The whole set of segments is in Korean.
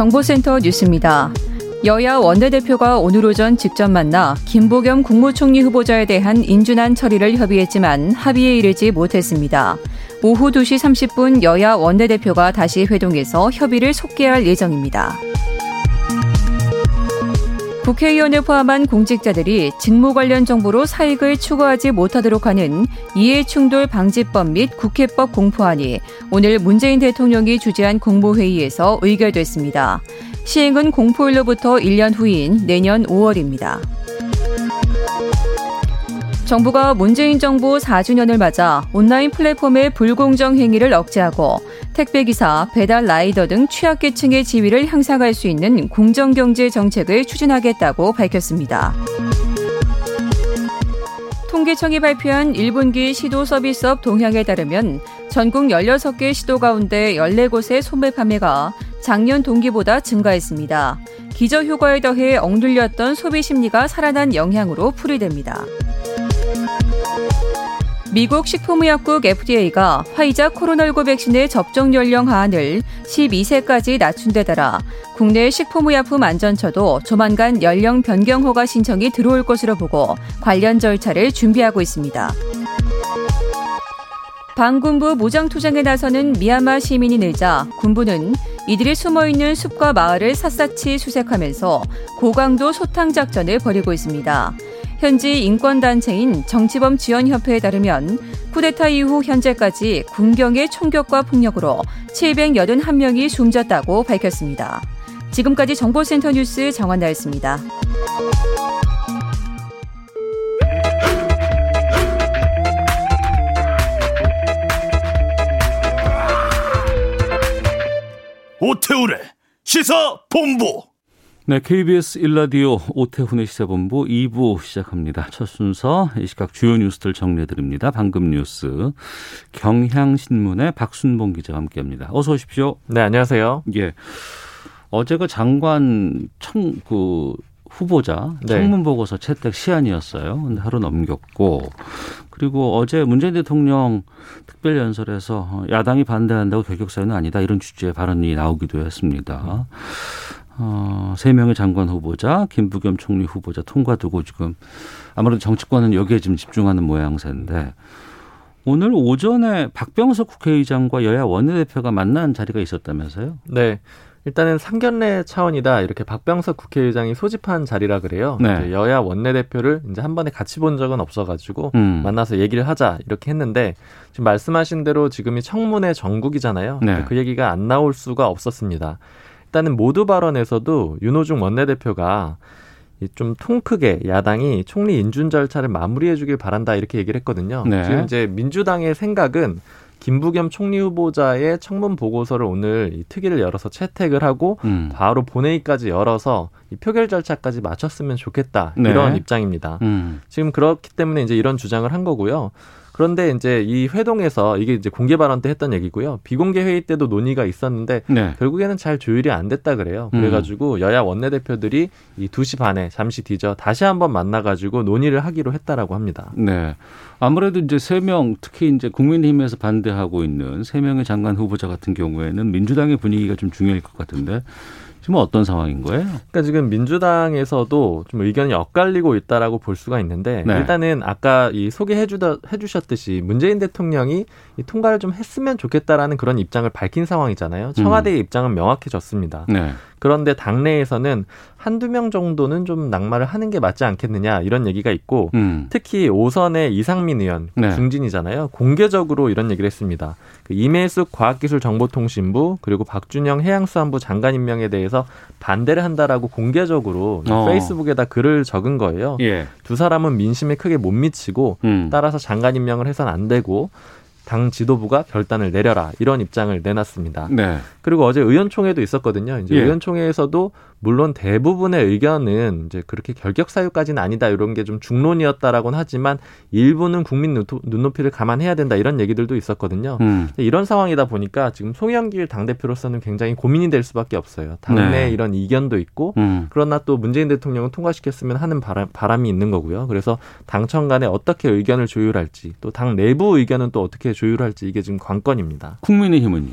정보센터 뉴스입니다. 여야 원내대표가 오늘 오전 직접 만나 김부겸 국무총리 후보자에 대한 인준안 처리를 협의했지만 합의에 이르지 못했습니다. 오후 2시 30분 여야 원내대표가 다시 회동해서 협의를 속개할 예정입니다. 국회의원을 포함한 공직자들이 직무 관련 정보로 사익을 추구하지 못하도록 하는 이해충돌 방지법 및 국회법 공포안이 오늘 문재인 대통령이 주재한 공모회의에서 의결됐습니다. 시행은 공포일로부터 1년 후인 내년 5월입니다. 정부가 문재인 정부 4주년을 맞아 온라인 플랫폼의 불공정 행위를 억제하고 택배기사, 배달 라이더 등 취약계층의 지위를 향상할 수 있는 공정경제 정책을 추진하겠다고 밝혔습니다. 통계청이 발표한 1분기 시도 서비스업 동향에 따르면 전국 16개 시도 가운데 14곳의 소매 판매가 작년 동기보다 증가했습니다. 기저 효과에 더해 억눌렸던 소비 심리가 살아난 영향으로 풀이됩니다. 미국 식품의약국 FDA가 화이자 코로나19 백신의 접종 연령 하한을 12세까지 낮춘 데 따라 국내 식품의약품 안전처도 조만간 연령 변경 허가 신청이 들어올 것으로 보고 관련 절차를 준비하고 있습니다. 반군부 무장투쟁에 나서는 미얀마 시민이 늘자 군부는 이들이 숨어있는 숲과 마을을 샅샅이 수색하면서 고강도 소탕 작전을 벌이고 있습니다. 현지 인권단체인 정치범 지원협회에 따르면 쿠데타 이후 현재까지 군경의 총격과 폭력으로 781명이 숨졌다고 밝혔습니다. 지금까지 정보센터 뉴스 정한나였습니다. 오태우래 시사 본부. 네, KBS 일라디오 오태훈의 시사본부 2부 시작합니다. 첫 순서 이 시각 주요 뉴스들 정리해드립니다. 방금 뉴스 경향신문의 박순봉 기자와 함께합니다. 어서 오십시오. 네, 안녕하세요. 예, 어제 그 장관 청 그 후보자 청문 보고서 채택 시한이었어요. 근데 하루 넘겼고 그리고 어제 문재인 대통령 특별 연설에서 야당이 반대한다고 결격 사유는 아니다 이런 취지의 발언이 나오기도 했습니다. 어, 세 명의 장관 후보자, 김부겸 총리 후보자 통과두고 지금 아무래도 정치권은 여기에 지금 집중하는 모양새인데 오늘 오전에 박병석 국회의장과 여야 원내대표가 만난 자리가 있었다면서요? 네. 일단은 상견례 차원이다 이렇게 박병석 국회의장이 소집한 자리라 그래요. 네. 여야 원내대표를 이제 한 번에 같이 본 적은 없어가지고 음. 만나서 얘기를 하자 이렇게 했는데 지금 말씀하신 대로 지금이 청문회 정국이잖아요. 네. 그 얘기가 안 나올 수가 없었습니다. 일단은 모두 발언에서도 윤호중 원내대표가 이좀통 크게 야당이 총리 인준 절차를 마무리해 주길 바란다 이렇게 얘기를 했거든요. 네. 지금 이제 민주당의 생각은 김부겸 총리 후보자의 청문 보고서를 오늘 이 특위를 열어서 채택을 하고 음. 바로 본회의까지 열어서 이 표결 절차까지 마쳤으면 좋겠다 네. 이런 입장입니다. 음. 지금 그렇기 때문에 이제 이런 주장을 한 거고요. 그런데 이제 이 회동에서 이게 이제 공개 발언 때 했던 얘기고요. 비공개 회의 때도 논의가 있었는데 네. 결국에는 잘 조율이 안 됐다 그래요. 음. 그래가지고 여야 원내대표들이 이 2시 반에 잠시 뒤져 다시 한번 만나가지고 논의를 하기로 했다라고 합니다. 네. 아무래도 이제 세 명 특히 이제 국민의힘에서 반대하고 있는 세 명의 장관 후보자 같은 경우에는 민주당의 분위기가 좀 중요할 것 같은데 지금 어떤 상황인 거예요? 그러니까 지금 민주당에서도 좀 의견이 엇갈리고 있다라고 볼 수가 있는데 네. 일단은 아까 이 소개해 주다 해 주셨듯이 문재인 대통령이 이 통과를 좀 했으면 좋겠다라는 그런 입장을 밝힌 상황이잖아요. 청와대의 입장은 명확해졌습니다. 네. 그런데 당내에서는 한두 명 정도는 좀 낙마를 하는 게 맞지 않겠느냐 이런 얘기가 있고 음. 특히 오선의 이상민 의원 네. 중진이잖아요. 공개적으로 이런 얘기를 했습니다. 그 이매숙 과학기술정보통신부 그리고 박준영 해양수산부 장관 임명에 대해서 반대를 한다라고 공개적으로 어. 페이스북에다 글을 적은 거예요. 예. 두 사람은 민심에 크게 못 미치고 음. 따라서 장관 임명을 해선 안 되고 당 지도부가 결단을 내려라 이런 입장을 내놨습니다. 네. 그리고 어제 의원총회도 있었거든요. 이제 예. 의원총회에서도 물론 대부분의 의견은 이제 그렇게 결격 사유까지는 아니다 이런 게 좀 중론이었다라고는 하지만 일부는 국민 눈- 눈높이를 감안해야 된다 이런 얘기들도 있었거든요. 음. 이런 상황이다 보니까 지금 송영길 당 대표로서는 굉장히 고민이 될 수밖에 없어요. 당내 네. 이런 이견도 있고 음. 그러나 또 문재인 대통령은 통과시켰으면 하는 바람, 바람이 있는 거고요. 그래서 당청 간에 어떻게 의견을 조율할지 또 당 내부 의견은 또 어떻게 조율할지 이게 지금 관건입니다. 국민의힘은요.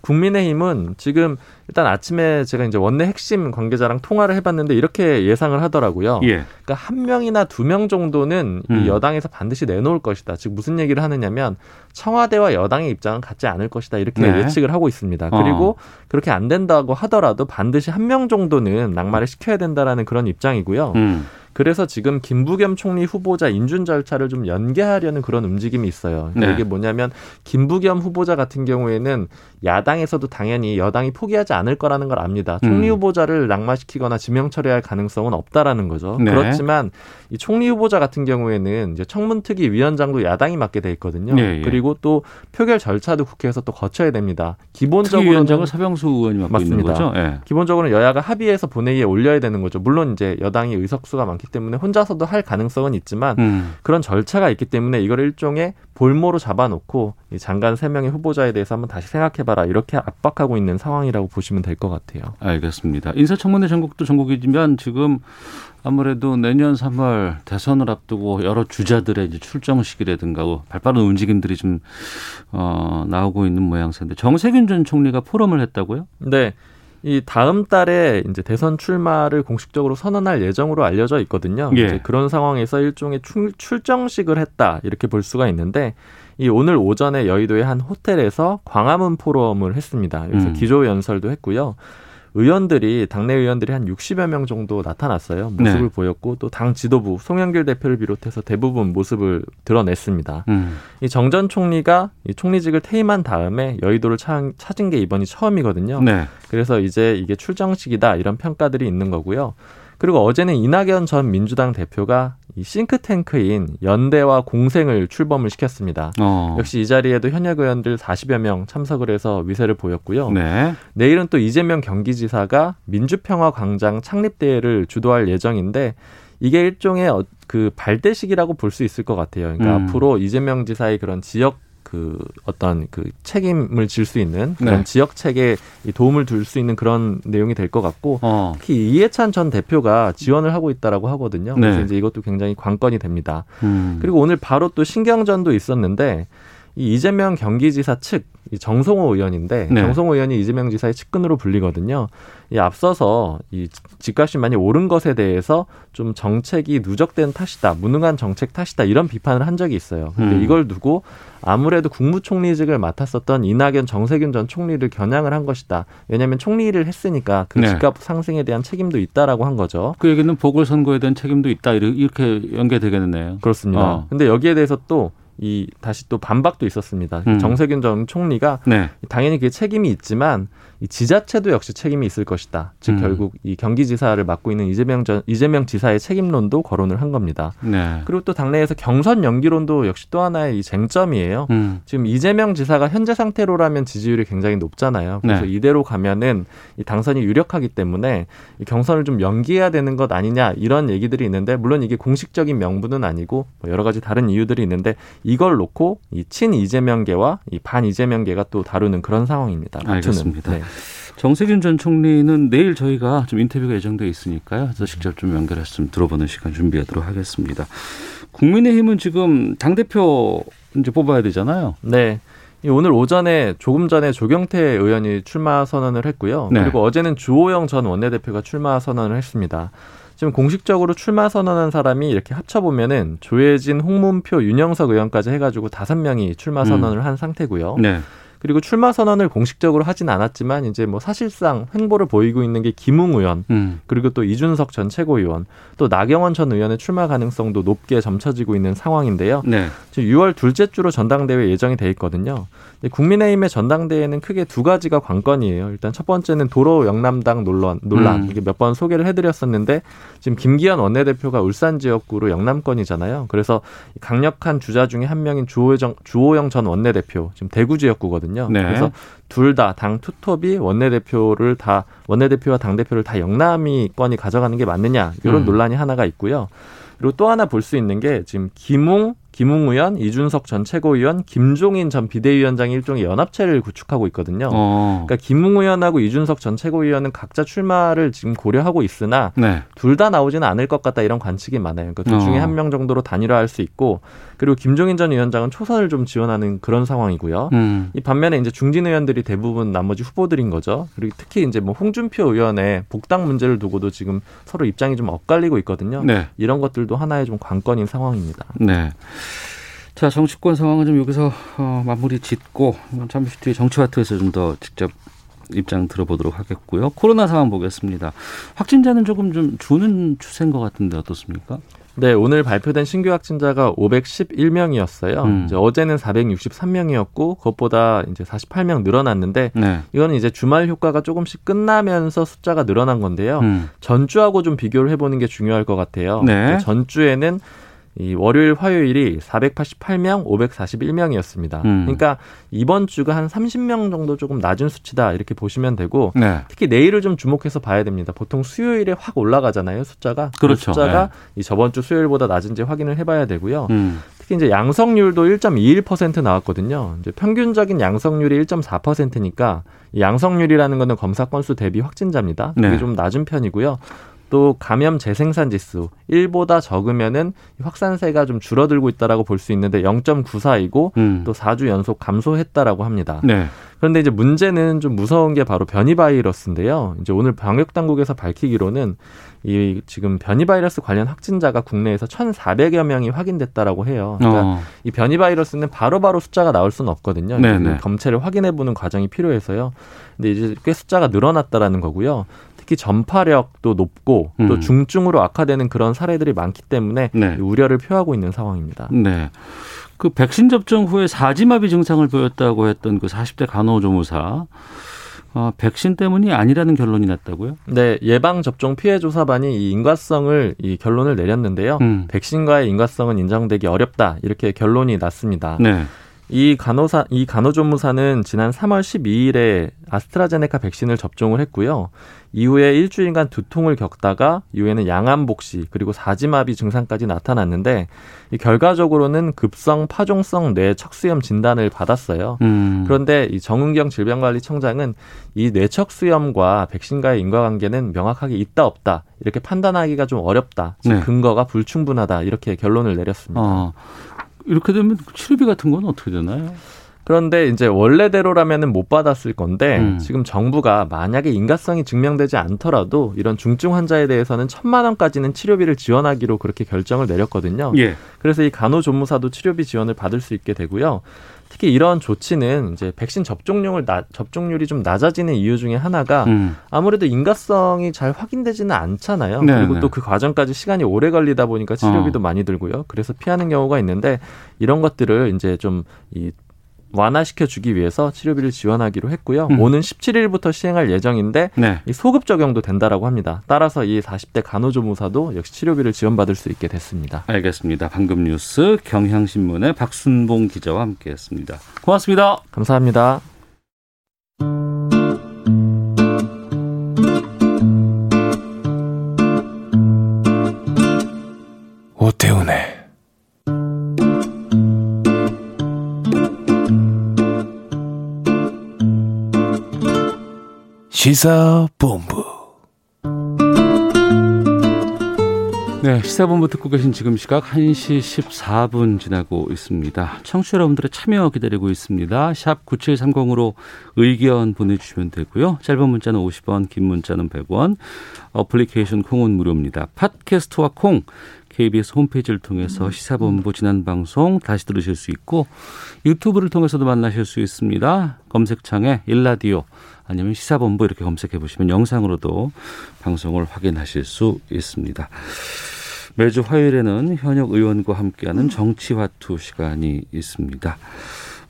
국민의힘은 지금 일단 아침에 제가 이제 원내 핵심 관계자랑 통화를 해봤는데 이렇게 예상을 하더라고요. 예. 그러니까 한 명이나 두 명 정도는 음. 이 여당에서 반드시 내놓을 것이다. 즉 무슨 얘기를 하느냐면 청와대와 여당의 입장은 같지 않을 것이다. 이렇게 네. 예측을 하고 있습니다. 어. 그리고 그렇게 안 된다고 하더라도 반드시 한 명 정도는 낙마를 시켜야 된다라는 그런 입장이고요. 음. 그래서 지금 김부겸 총리 후보자 인준 절차를 좀 연계하려는 그런 움직임이 있어요. 네. 이게 뭐냐면 김부겸 후보자 같은 경우에는 야당에서도 당연히 여당이 포기하지 않을 거라는 걸 압니다. 총리 음. 후보자를 낙마시키거나 지명 처리할 가능성은 없다라는 거죠. 네. 그렇지만 이 총리 후보자 같은 경우에는 이제 청문특위 위원장도 야당이 맡게 돼 있거든요. 예, 예. 그리고 또 표결 절차도 국회에서 또 거쳐야 됩니다. 기본적으로는 특위위원장을 서병수 의원이 맡고 있는 맞습니다. 거죠. 예. 기본적으로 여야가 합의해서 본회의에 올려야 되는 거죠. 물론 이제 여당이 의석수가 많기 때문에 혼자서도 할 가능성은 있지만 음. 그런 절차가 있기 때문에 이걸 일종의 볼모로 잡아놓고 이 장관 세 명의 후보자에 대해서 한번 다시 생각해봐라 이렇게 압박하고 있는 상황이라고 보시면 될 것 같아요. 알겠습니다. 인사청문회 전국도 전국이지만 지금 아무래도 내년 3월 대선을 앞두고 여러 주자들의 이제 출정 시기라든가 뭐 발빠른 움직임들이 좀 어, 나오고 있는 모양새인데 정세균 전 총리가 포럼을 했다고요? 네. 이 다음 달에 이제 대선 출마를 공식적으로 선언할 예정으로 알려져 있거든요. 예. 이제 그런 상황에서 일종의 출, 출정식을 했다 이렇게 볼 수가 있는데 이 오늘 오전에 여의도의 한 호텔에서 광화문 포럼을 했습니다. 그래서 음. 기조 연설도 했고요. 의원들이 당내 의원들이 한 60여 명 정도 나타났어요. 모습을 네. 보였고 또 당 지도부 송영길 대표를 비롯해서 대부분 모습을 드러냈습니다. 음. 이정 전 총리가 이 총리직을 퇴임한 다음에 여의도를 차- 찾은 게 이번이 처음이거든요. 네. 그래서 이제 이게 출정식이다 이런 평가들이 있는 거고요. 그리고 어제는 이낙연 전 민주당 대표가 이 싱크탱크인 연대와 공생을 출범을 시켰습니다. 어. 역시 이 자리에도 현역 의원들 40여 명 참석을 해서 위세를 보였고요. 네. 내일은 또 이재명 경기지사가 민주평화광장 창립대회를 주도할 예정인데 이게 일종의 어- 그 발대식이라고 볼 수 있을 것 같아요. 그러니까 음. 앞으로 이재명 지사의 그런 지역 그 어떤 그 책임을 질 수 있는 그런 네. 지역 책에 이 도움을 줄 수 있는 그런 내용이 될 것 같고 어. 특히 이해찬 전 대표가 지원을 하고 있다라고 하거든요. 그래서 네. 이제 이것도 굉장히 관건이 됩니다. 음. 그리고 오늘 바로 또 신경전도 있었는데 이 이재명 경기지사 측, 이 정성호 의원인데 네. 정성호 의원이 이재명 지사의 측근으로 불리거든요. 이 앞서서 이 집값이 많이 오른 것에 대해서 좀 정책이 누적된 탓이다, 무능한 정책 탓이다 이런 비판을 한 적이 있어요. 근데 음. 이걸 두고 아무래도 국무총리직을 맡았었던 이낙연, 정세균 전 총리를 겨냥을 한 것이다. 왜냐하면 총리 일을 했으니까 그 네. 집값 상승에 대한 책임도 있다라고 한 거죠. 그 얘기는 보궐선거에 대한 책임도 있다 이렇게 연계되겠네요. 그렇습니다. 어. 근데 여기에 대해서 또 이 다시 또 반박도 있었습니다. 음. 정세균 전 총리가 네. 당연히 그게 책임이 있지만 이 지자체도 역시 책임이 있을 것이다. 즉 음. 결국 이 경기지사를 맡고 있는 이재명 전 이재명 지사의 책임론도 거론을 한 겁니다. 네. 그리고 또 당내에서 경선 연기론도 역시 또 하나의 이 쟁점이에요. 음. 지금 이재명 지사가 현재 상태로라면 지지율이 굉장히 높잖아요. 그래서 네. 이대로 가면은 이 당선이 유력하기 때문에 이 경선을 좀 연기해야 되는 것 아니냐 이런 얘기들이 있는데 물론 이게 공식적인 명분은 아니고 뭐 여러 가지 다른 이유들이 있는데 이걸 놓고 이 친 이재명계와 이 반 이재명계가 또 다루는 그런 상황입니다. 알겠습니다. 네. 정세균 전 총리는 내일 저희가 좀 인터뷰가 예정돼 있으니까요. 그래서 직접 좀 연결해서 좀 들어보는 시간 준비하도록 하겠습니다. 국민의힘은 지금 당 대표 이제 뽑아야 되잖아요. 네. 이 오늘 오전에 조금 전에 조경태 의원이 출마 선언을 했고요. 네. 그리고 어제는 주호영 전 원내대표가 출마 선언을 했습니다. 지금 공식적으로 출마 선언한 사람이 이렇게 합쳐보면은 조혜진, 홍문표, 윤영석 의원까지 해가지고 다섯 명이 출마 선언을 한 상태고요. 네. 그리고 출마 선언을 공식적으로 하진 않았지만 이제 뭐 사실상 횡보를 보이고 있는 게 김웅 의원 음. 그리고 또 이준석 전 최고위원 또 나경원 전 의원의 출마 가능성도 높게 점쳐지고 있는 상황인데요. 네. 지금 6월 둘째 주로 전당대회 예정이 돼 있거든요. 국민의힘의 전당대회는 크게 두 가지가 관건이에요. 일단 첫 번째는 도로 영남당 논란, 논란 음. 이게 몇 번 소개를 해드렸었는데 지금 김기현 원내대표가 울산 지역구로 영남권이잖아요. 그래서 강력한 주자 중에 한 명인 주호영, 주호영 전 원내대표 지금 대구 지역구거든요. 네. 그래서 둘 다 당 투톱이 원내대표를 다 원내대표와 당 대표를 다 영남이 권이 가져가는 게 맞느냐 이런 음. 논란이 하나가 있고요. 그리고 또 하나 볼 수 있는 게 지금 김웅 김웅 의원, 이준석 전 최고위원, 김종인 전 비대위원장이 일종의 연합체를 구축하고 있거든요. 어. 그러니까 김웅 의원하고 이준석 전 최고위원은 각자 출마를 지금 고려하고 있으나 네. 둘다 나오지는 않을 것 같다 이런 관측이 많아요. 그러니까 둘 중에 어. 한명 정도로 단일화할 수 있고 그리고 김종인 전 위원장은 초선을 좀 지원하는 그런 상황이고요. 음. 이 반면에 이제 중진 의원들이 대부분 나머지 후보들인 거죠. 그리고 특히 이제 뭐 홍준표 의원의 복당 문제를 두고도 지금 서로 입장이 좀 엇갈리고 있거든요. 네. 이런 것들도 하나의 좀 관건인 상황입니다. 네. 자, 정치권 상황은 좀 여기서 어, 마무리 짓고 잠시 뒤에 정치와트에서 좀 더 직접 입장 들어보도록 하겠고요. 코로나 상황 보겠습니다. 확진자는 조금 좀 주는 추세인 것 같은데 어떻습니까? 네, 오늘 발표된 신규 확진자가 511명이었어요. 음. 이제 어제는 463명이었고 그것보다 이제 48명 늘어났는데 네. 이거는 이제 주말 효과가 조금씩 끝나면서 숫자가 늘어난 건데요. 음. 전주하고 좀 비교를 해보는 게 중요할 것 같아요. 네. 전주에는 이 월요일 화요일이 488명, 541명이었습니다. 음. 그러니까 이번 주가 한 30명 정도 조금 낮은 수치다 이렇게 보시면 되고 네. 특히 내일을 좀 주목해서 봐야 됩니다. 보통 수요일에 확 올라가잖아요 숫자가. 그 그렇죠. 그 숫자가 네. 이 저번 주 수요일보다 낮은지 확인을 해봐야 되고요. 음. 특히 이제 양성률도 1.21% 나왔거든요. 이제 평균적인 양성률이 1.4%니까 양성률이라는 거는 검사 건수 대비 확진자입니다. 그게 네. 좀 낮은 편이고요. 또 감염 재생산 지수 1보다 적으면은 확산세가 좀 줄어들고 있다라고 볼 수 있는데 0.94이고 음. 또 4주 연속 감소했다라고 합니다. 네. 그런데 이제 문제는 좀 무서운 게 바로 변이 바이러스인데요. 이제 오늘 방역 당국에서 밝히기로는 이 지금 변이 바이러스 관련 확진자가 국내에서 1,400여 명이 확인됐다라고 해요. 그러니까 어. 이 변이 바이러스는 바로바로 바로 숫자가 나올 수는 없거든요. 네네. 검체를 확인해 보는 과정이 필요해서요. 근데 이제 꽤 숫자가 늘어났다라는 거고요. 특히 전파력도 높고 음. 또 중증으로 악화되는 그런 사례들이 많기 때문에 네. 우려를 표하고 있는 상황입니다. 네. 그 백신 접종 후에 사지마비 증상을 보였다고 했던 그 40대 간호조무사 어, 백신 때문이 아니라는 결론이 났다고요? 네, 예방 접종 피해 조사반이 이 인과성을 이 결론을 내렸는데요. 음. 백신과의 인과성은 인정되기 어렵다 이렇게 결론이 났습니다. 네. 이 간호사 이 간호조무사는 지난 3월 12일에 아스트라제네카 백신을 접종을 했고요. 이후에 일주일간 두통을 겪다가 이후에는 양암 복시 그리고 사지마비 증상까지 나타났는데 이 결과적으로는 급성 파종성 뇌 척수염 진단을 받았어요. 음. 그런데 이 정은경 질병관리청장은 이 뇌척수염과 백신과의 인과관계는 명확하게 있다 없다 이렇게 판단하기가 좀 어렵다. 네. 근거가 불충분하다 이렇게 결론을 내렸습니다. 어. 이렇게 되면 치료비 같은 건 어떻게 되나요? 그런데 이제 원래대로라면은 못 받았을 건데 음. 지금 정부가 만약에 인가성이 증명되지 않더라도 이런 중증 환자에 대해서는 천만 원까지는 치료비를 지원하기로 그렇게 결정을 내렸거든요. 예. 그래서 이 간호조무사도 치료비 지원을 받을 수 있게 되고요. 특히 이런 조치는 이제 백신 접종률을 나, 접종률이 좀 낮아지는 이유 중에 하나가 음. 아무래도 인가성이 잘 확인되지는 않잖아요. 네네. 그리고 또 그 과정까지 시간이 오래 걸리다 보니까 치료비도 어. 많이 들고요. 그래서 피하는 경우가 있는데 이런 것들을 이제 좀 이 완화시켜 주기 위해서 치료비를 지원하기로 했고요. 음. 오는 17일부터 시행할 예정인데 네. 이 소급 적용도 된다라고 합니다. 따라서 이 40대 간호조무사도 역시 치료비를 지원받을 수 있게 됐습니다. 알겠습니다. 방금 뉴스 경향신문의 박순봉 기자와 함께했습니다. 고맙습니다. 감사합니다. 오태훈의 시사본부. 네, 시사본부 듣고 계신 지금 시각 1시 14분 지나고 있습니다. 청취자 여러분들의 참여 기다리고 있습니다. 샵 9730으로 의견 보내주시면 되고요. 짧은 문자는 50원, 긴 문자는 100원, 어플리케이션 콩은 무료입니다. 팟캐스트와 콩, KBS 홈페이지를 통해서 시사본부 지난 방송 다시 들으실 수 있고 유튜브를 통해서도 만나실 수 있습니다. 검색창에 일라디오 아니면 시사본부 이렇게 검색해 보시면 영상으로도 방송을 확인하실 수 있습니다. 매주 화요일에는 현역 의원과 함께하는 정치화투 시간이 있습니다.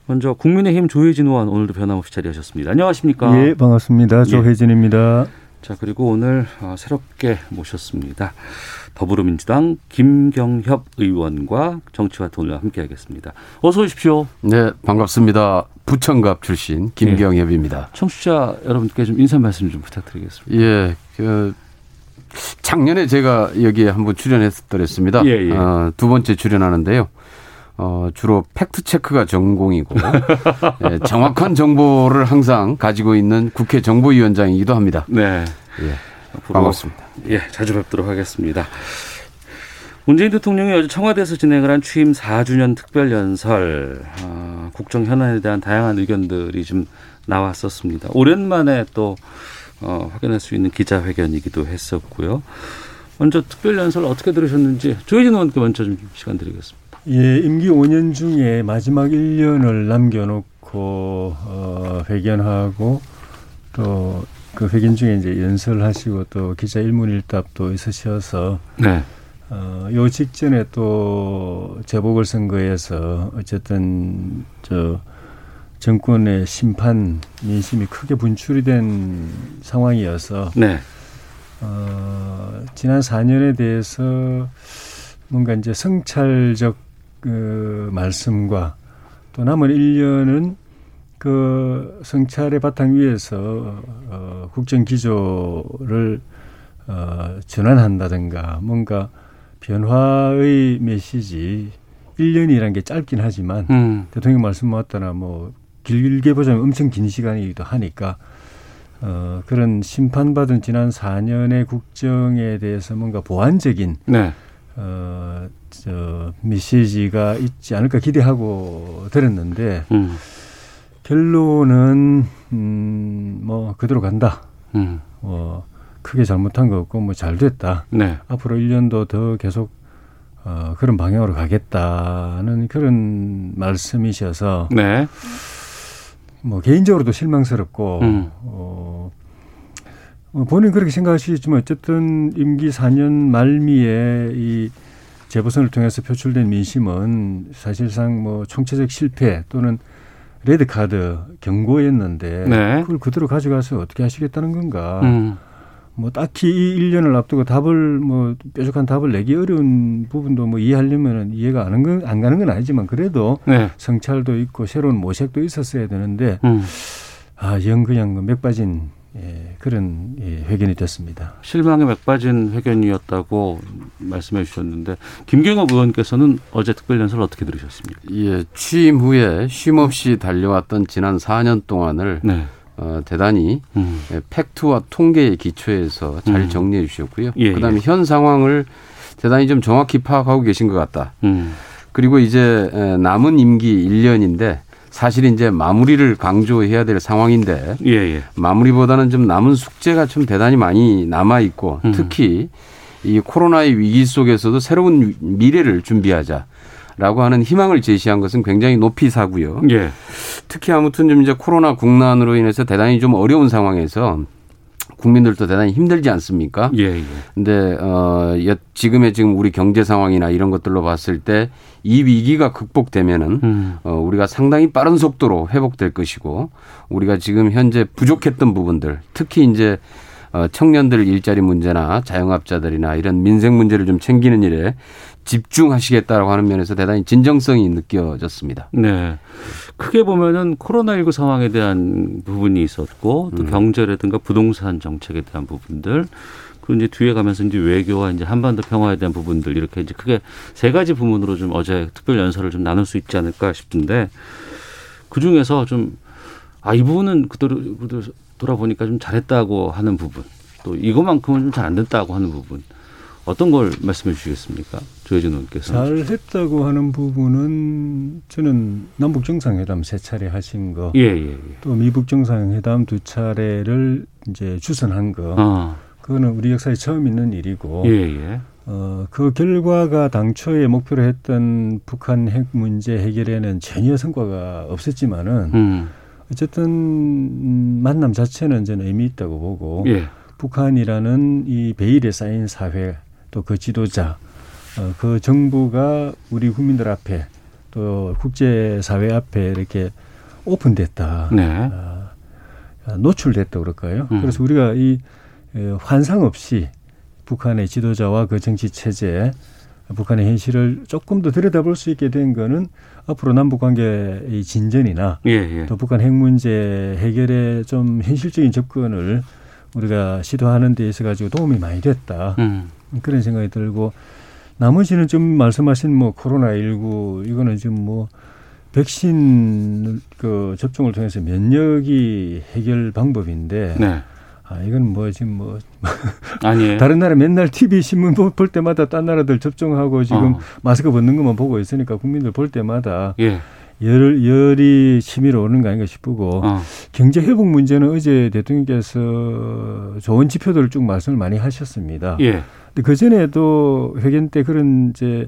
먼저 국민의힘 조혜진 의원 오늘도 변함없이 자리하셨습니다. 안녕하십니까? 예, 반갑습니다. 조혜진입니다. 자, 그리고 오늘 어, 새롭게 모셨습니다. 더불어민주당 김경협 의원과 정치와 돈을 함께하겠습니다. 어서 오십시오. 네, 반갑습니다. 부천갑 출신 김경협입니다. 청취자 여러분께 좀 인사 말씀 좀 부탁드리겠습니다. 예, 그 작년에 제가 여기에 한번 출연했었더랬습니다. 예, 예. 어, 두 번째 출연하는데요. 어, 주로 팩트 체크가 전공이고 예, 정확한 정보를 항상 가지고 있는 국회 정보위원장이기도 합니다. 네. 예, 반갑습니다. 예, 자주 뵙도록 하겠습니다. 문재인 대통령이 어제 청와대에서 진행을 한 취임 4주년 특별 연설, 어, 국정 현안에 대한 다양한 의견들이 좀 나왔었습니다. 오랜만에 또 어, 확인할 수 있는 기자회견이기도 했었고요. 먼저 특별 연설 어떻게 들으셨는지 조혜진 의원께 먼저 좀 시간 드리겠습니다. 예, 임기 5년 중에 마지막 1년을 남겨놓고 어, 회견하고 또 그 회견 중에 이제 연설하시고 또 기자 일문일답도 있으셔서 네. 어, 요 직전에 또 재보궐 선거에서 어쨌든 저 정권의 심판 민심이 크게 분출이 된 상황이어서 네. 어, 지난 4년에 대해서 뭔가 이제 성찰적 그 말씀과 또 남은 1년은 그 성찰의 바탕 위에서 어, 국정 기조를 어, 전환한다든가 뭔가 변화의 메시지 1년이라는 게 짧긴 하지만 음. 대통령 말씀 맞다나 뭐 길게 보자면 엄청 긴 시간이기도 하니까 어, 그런 심판받은 지난 4년의 국정에 대해서 뭔가 보완적인 네. 어, 저 메시지가 있지 않을까 기대하고 들었는데 음. 결론은 음, 뭐 그대로 간다. 음. 어, 크게 잘못한 거 없고 뭐 잘 됐다. 네. 앞으로 1년도 더 계속 어, 그런 방향으로 가겠다는 그런 말씀이셔서 네. 뭐 개인적으로도 실망스럽고 음. 어, 어, 본인 그렇게 생각하시겠지만 어쨌든 임기 4년 말미에 이 재보선을 통해서 표출된 민심은 사실상 뭐 총체적 실패 또는 레드 카드 경고였는데 네. 그걸 그대로 가져가서 어떻게 하시겠다는 건가? 음. 뭐 딱히 이 1년을 앞두고 답을 뭐 뾰족한 답을 내기 어려운 부분도 뭐 이해하려면은 이해가 안, 건, 안 가는 건 아니지만 그래도 네. 성찰도 있고 새로운 모색도 있었어야 되는데 음. 아, 영 그냥 맥 빠진 예, 그런 예, 회견이 됐습니다. 실망에 맥 빠진 회견이었다고 말씀해 주셨는데 김경업 의원께서는 어제 특별연설 어떻게 들으셨습니까? 예, 취임 후에 쉼 없이 달려왔던 지난 4년 동안을 네. 어, 대단히 음. 예, 팩트와 통계의 기초에서 잘 음. 정리해 주셨고요. 예, 그다음에 예. 현 상황을 대단히 좀 정확히 파악하고 계신 것 같다. 음. 그리고 이제 에, 남은 임기 1년인데 사실 이제 마무리를 강조해야 될 상황인데 예, 예. 마무리보다는 좀 남은 숙제가 좀 대단히 많이 남아 있고 음. 특히 이 코로나의 위기 속에서도 새로운 미래를 준비하자 라고 하는 희망을 제시한 것은 굉장히 높이 사고요. 예. 특히 아무튼 좀 이제 코로나 국난으로 인해서 대단히 좀 어려운 상황에서 국민들도 대단히 힘들지 않습니까? 예, 예. 근데 어 여- 지금의 지금 우리 경제 상황이나 이런 것들로 봤을 때 이 위기가 극복되면은 음. 어 우리가 상당히 빠른 속도로 회복될 것이고 우리가 지금 현재 부족했던 부분들 특히 이제 어 청년들 일자리 문제나 자영업자들이나 이런 민생 문제를 좀 챙기는 일에 집중하시겠다라고 하는 면에서 대단히 진정성이 느껴졌습니다. 네. 크게 보면은 코로나19 상황에 대한 부분이 있었고 또 음. 경제라든가 부동산 정책에 대한 부분들 그리고 이제 뒤에 가면서 이제 외교와 이제 한반도 평화에 대한 부분들 이렇게 이제 크게 세 가지 부분으로 좀 어제 특별 연설을 좀 나눌 수 있지 않을까 싶은데 그 중에서 좀 아, 이 부분은 그대로 그대로 돌아보니까 좀 잘했다고 하는 부분 또 이것만큼은 좀 잘 안 됐다고 하는 부분 어떤 걸 말씀해 주시겠습니까? 조혜진 의원께서. 잘했다고 하는 부분은 저는 남북 정상회담 세 차례 하신 거, 예, 예, 예. 또 미북 정상회담 두 차례를 이제 주선한 거, 아, 그거는 우리 역사에 처음 있는 일이고, 예, 예. 어, 그 결과가 당초에 목표로 했던 북한 핵 문제 해결에는 전혀 성과가 없었지만은 음. 어쨌든 음, 만남 자체는 저는 의미 있다고 보고 예. 북한이라는 이 베일에 쌓인 사회 또 그 지도자 어, 그 정부가 우리 국민들 앞에 또 국제 사회 앞에 이렇게 오픈됐다. 네. 아, 노출됐다 그럴까요? 음. 그래서 우리가 이 에, 환상 없이 북한의 지도자와 그 정치 체제, 북한의 현실을 조금 더 들여다볼 수 있게 된 거는 앞으로 남북 관계의 진전이나 예, 예. 또 북한 핵 문제 해결에 좀 현실적인 접근을 우리가 시도하는 데 있어 가지고 도움이 많이 됐다. 음. 그런 생각이 들고 나머지는 좀 말씀하신 뭐 코로나 19 이거는 지금 뭐 백신 그 접종을 통해서 면역이 해결 방법인데 네. 아 이건 뭐 지금 뭐 아니에요. 다른 나라 맨날 TV 신문 보- 볼 때마다 딴 나라들 접종하고 지금 어. 마스크 벗는 것만 보고 있으니까 국민들 볼 때마다 예. 열 열이 치밀어 오는 거 아닌가 싶고 어. 경제 회복 문제는 어제 대통령께서 좋은 지표들을 쭉 말씀을 많이 하셨습니다. 예. 근데 그 전에도 회견 때 그런 이제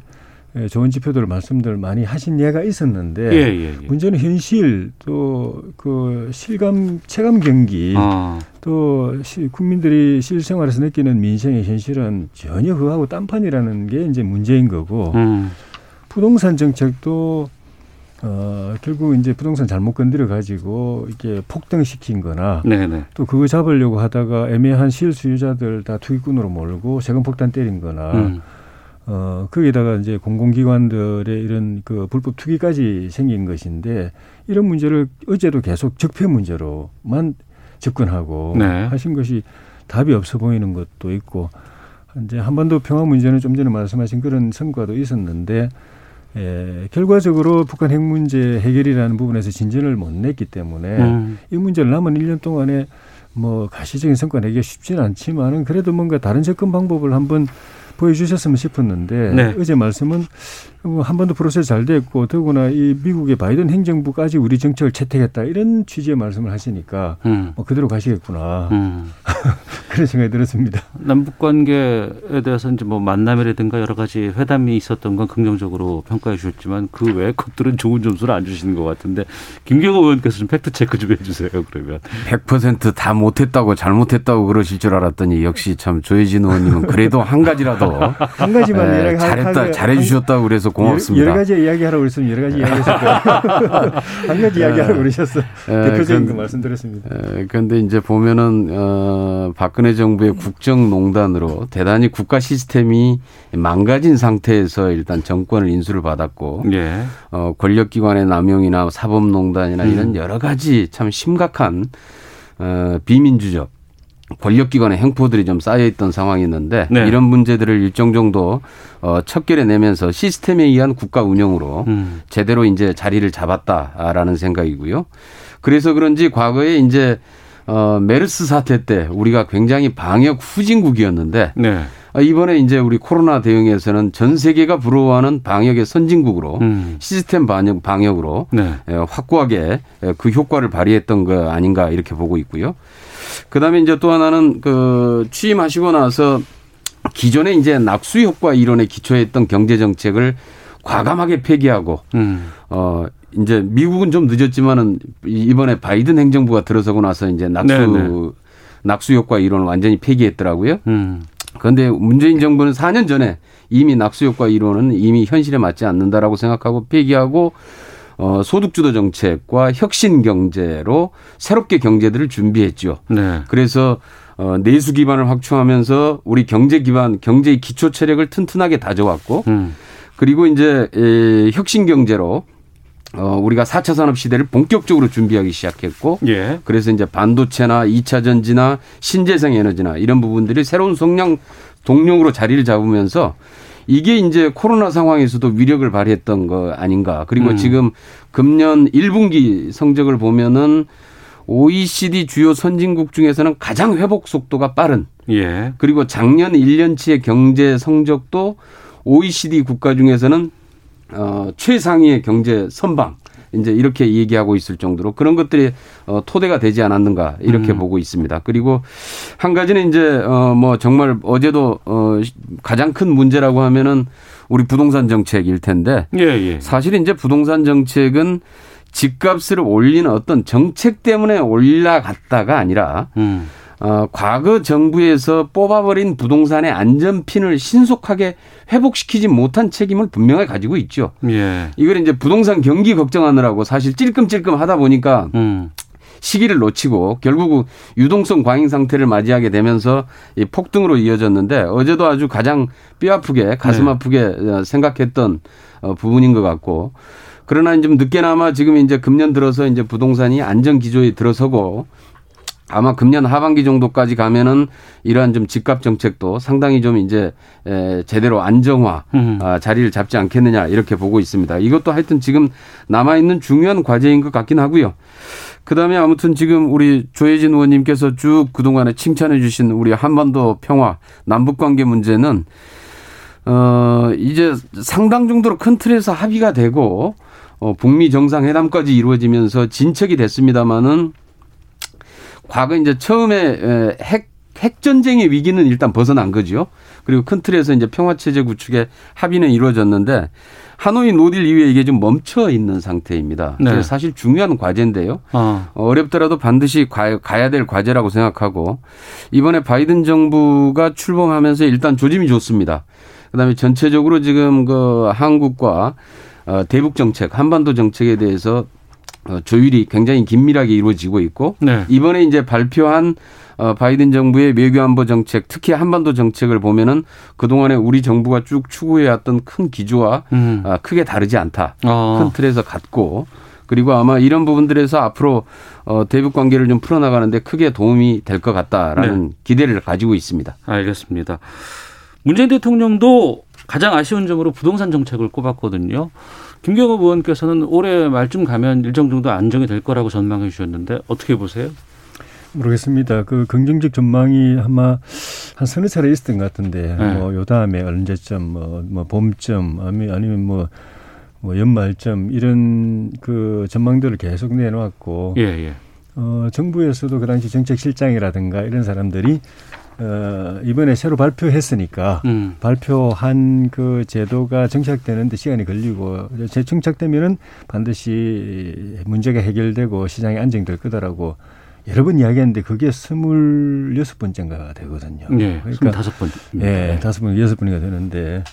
예, 좋은 지표들 말씀들 많이 하신 예가 있었는데 예, 예, 예. 문제는 현실 또 그 실감 체감 경기 어. 또 시, 국민들이 실생활에서 느끼는 민생의 현실은 전혀 그하고 딴판이라는 게 이제 문제인 거고 음. 부동산 정책도 어 결국 이제 부동산 잘못 건드려 가지고 이게 폭등시킨-거나 네, 네. 또 그거 잡으려고 하다가 애매한 실수요자들 다 투기꾼으로 몰고 세금 폭탄 때린-거나 음. 어 거기다가 이제 공공기관들의 이런 그 불법 투기까지 생긴 것인데 이런 문제를 어제도 계속 적폐 문제로만 접근하고 네. 하신 것이 답이 없어 보이는 것도 있고 이제 한반도 평화 문제는 좀 전에 말씀하신 그런 성과도 있었는데 에, 결과적으로 북한 핵 문제 해결이라는 부분에서 진전을 못 냈기 때문에 음. 이 문제를 남은 1년 동안에 뭐 가시적인 성과 내기가 쉽지는 않지만은 그래도 뭔가 다른 접근 방법을 한번 보여주셨으면 싶었는데 네. 어제 말씀은 뭐 한반도 프로세스 잘 됐고 더구나 이 미국의 바이든 행정부까지 우리 정책을 채택했다 이런 취지의 말씀을 하시니까 음. 뭐 그대로 가시겠구나 음. 그런 생각이 들었습니다. 남북 관계에 대해서 이제 뭐 만남이라든가 여러 가지 회담이 있었던 건 긍정적으로 평가해 주셨지만 그 외의 것들은 좋은 점수를 안 주시는 것 같은데 김경호 의원께서 좀 팩트 체크 좀 해주세요 그러면 100%다 못했다고 잘못했다고 그러실 줄 알았더니 역시 참 조혜진 의원님은 그래도 한 가지라도 한 가지만 예, 잘했다 잘해 주셨다고 그래서 고맙습니다. 여러, 가지 이야기하라고 그랬으면 여러 가지 이야기했을 거예요. 한 가지 이야기하라고 그러셨어. 예, 대표적인 거 말씀드렸습니다. 에, 그런데 이제 보면은 어, 박근혜 정부의 국정농단으로 대단히 국가 시스템이 망가진 상태에서 일단 정권을 인수를 받았고 예. 어, 권력기관의 남용이나 사법농단이나 음. 이런 여러 가지 참 심각한 어, 비민주적 권력기관의 행포들이 좀 쌓여있던 상황이었는데 네. 이런 문제들을 일정 정도 어, 척결해 내면서 시스템에 의한 국가 운영으로 음. 제대로 이제 자리를 잡았다라는 생각이고요. 그래서 그런지 과거에 이제 어, 메르스 사태 때 우리가 굉장히 방역 후진국이었는데 네. 아, 이번에 이제 우리 코로나 대응에서는 전 세계가 부러워하는 방역의 선진국으로 음. 시스템 방역, 방역으로 네. 에, 확고하게 에, 그 효과를 발휘했던 거 아닌가 이렇게 보고 있고요. 그다음에 이제 또 하나는 그 취임하시고 나서 기존에 이제 낙수 효과 이론에 기초했던 경제 정책을 과감하게 폐기하고 음. 어 이제 미국은 좀 늦었지만은 이번에 바이든 행정부가 들어서고 나서 이제 낙수 네네. 낙수 효과 이론을 완전히 폐기했더라고요. 음. 그런데 문재인 정부는 4년 전에 이미 낙수 효과 이론은 이미 현실에 맞지 않는다라고 생각하고 폐기하고 어 소득주도 정책과 혁신 경제로 새롭게 경제들을 준비했죠. 네. 그래서 어 내수 기반을 확충하면서 우리 경제 기반 경제의 기초 체력을 튼튼하게 다져왔고 음. 그리고 이제 에, 혁신 경제로 어 우리가 4차 산업 시대를 본격적으로 준비하기 시작했고 예. 그래서 이제 반도체나 2차 전지나 신재생 에너지나 이런 부분들이 새로운 성장 동력으로 자리를 잡으면서 이게 이제 코로나 상황에서도 위력을 발휘했던 거 아닌가. 그리고 음. 지금 금년 1분기 성적을 보면은 OECD 주요 선진국 중에서는 가장 회복 속도가 빠른 예. 그리고 작년 1년치의 경제 성적도 OECD 국가 중에서는 어, 최상위의 경제 선방 이제 이렇게 얘기하고 있을 정도로 그런 것들이 어, 토대가 되지 않았는가 이렇게 음. 보고 있습니다. 그리고 한 가지는 이제 어, 뭐 정말 어제도 어, 가장 큰 문제라고 하면은 우리 부동산 정책일 텐데 예, 예. 사실 이제 부동산 정책은 집값을 올리는 어떤 정책 때문에 올라갔다가 아니라 음. 어, 과거 정부에서 뽑아버린 부동산의 안전핀을 신속하게 회복시키지 못한 책임을 분명히 가지고 있죠. 예. 이걸 이제 부동산 경기 걱정하느라고 사실 찔끔찔끔 하다 보니까 음. 시기를 놓치고 결국 유동성 과잉 상태를 맞이하게 되면서 이 폭등으로 이어졌는데 어제도 아주 가장 뼈 아프게 가슴 네. 아프게 어, 생각했던 어, 부분인 것 같고 그러나 좀 늦게나마 지금 이제 금년 들어서 이제 부동산이 안정 기조에 들어서고 아마 금년 하반기 정도까지 가면은 이러한 좀 집값 정책도 상당히 좀 이제 에, 제대로 안정화 음. 아, 자리를 잡지 않겠느냐 이렇게 보고 있습니다. 이것도 하여튼 지금 남아 있는 중요한 과제인 것 같긴 하고요. 그다음에 아무튼 지금 우리 조혜진 의원님께서 쭉 그동안에 칭찬해 주신 우리 한반도 평화 남북 관계 문제는 어 이제 상당 정도로 큰 틀에서 합의가 되고 어 북미 정상회담까지 이루어지면서 진척이 됐습니다마는 과거 이제 처음에 에, 핵 핵전쟁의 위기는 일단 벗어난 거죠. 그리고 큰 틀에서 이제 평화체제 구축에 합의는 이루어졌는데 하노이 no deal 이후에 이게 좀 멈춰 있는 상태입니다. 네. 사실 중요한 과제인데요. 어. 어렵더라도 반드시 가, 가야 될 과제라고 생각하고 이번에 바이든 정부가 출범하면서 일단 조짐이 좋습니다. 그다음에 전체적으로 지금 그 한국과 어, 대북 정책, 한반도 정책에 대해서 어, 조율이 굉장히 긴밀하게 이루어지고 있고 네. 이번에 이제 발표한 어, 바이든 정부의 외교안보 정책, 특히 한반도 정책을 보면은 그동안에 우리 정부가 쭉 추구해왔던 큰 기조와 음. 아, 크게 다르지 않다. 어. 큰 틀에서 같고 그리고 아마 이런 부분들에서 앞으로 어, 대북 관계를 좀 풀어나가는데 크게 도움이 될 것 같다라는 네. 기대를 가지고 있습니다. 알겠습니다. 문재인 대통령도 가장 아쉬운 점으로 부동산 정책을 꼽았거든요. 김경호 의원께서는 올해 말쯤 가면 일정 정도 안정이 될 거라고 전망해 주셨는데 어떻게 보세요? 모르겠습니다. 그 긍정적 전망이 아마 한 서너 차례 있었던 것 같은데 네. 뭐요 다음에 언제쯤 뭐, 뭐 봄쯤 아니- 아니면 뭐, 뭐 연말쯤 이런 그 전망들을 계속 내놓았고 예, 예. 어, 정부에서도 그 당시 정책실장이라든가 이런 사람들이 어, 이번에 새로 발표했으니까 음. 발표한 그 제도가 정착되는데 시간이 걸리고 재 정착되면은 반드시 문제가 해결되고 시장이 안정될 거다라고 여러 번 이야기했는데 그게 스물여섯 번째인가 되거든요. 예. 스물다섯 번. 예, 다섯 번, 여섯 번이가 되는데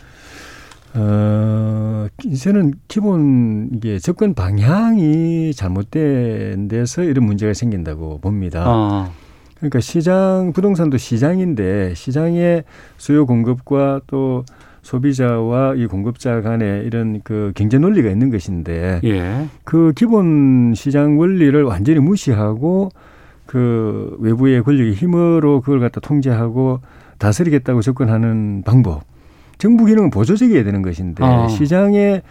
어, 이제는 기본 이게 접근 방향이 잘못된 데서 이런 문제가 생긴다고 봅니다. 아. 그러니까 시장 부동산도 시장인데 시장의 수요 공급과 또 소비자와 이 공급자 간의 이런 그 경제 논리가 있는 것인데 예. 그 기본 시장 원리를 완전히 무시하고 그 외부의 권력의 힘으로 그걸 갖다 통제하고 다스리겠다고 접근하는 방법. 정부 기능은 보조적이어야 되는 것인데 아. 시장의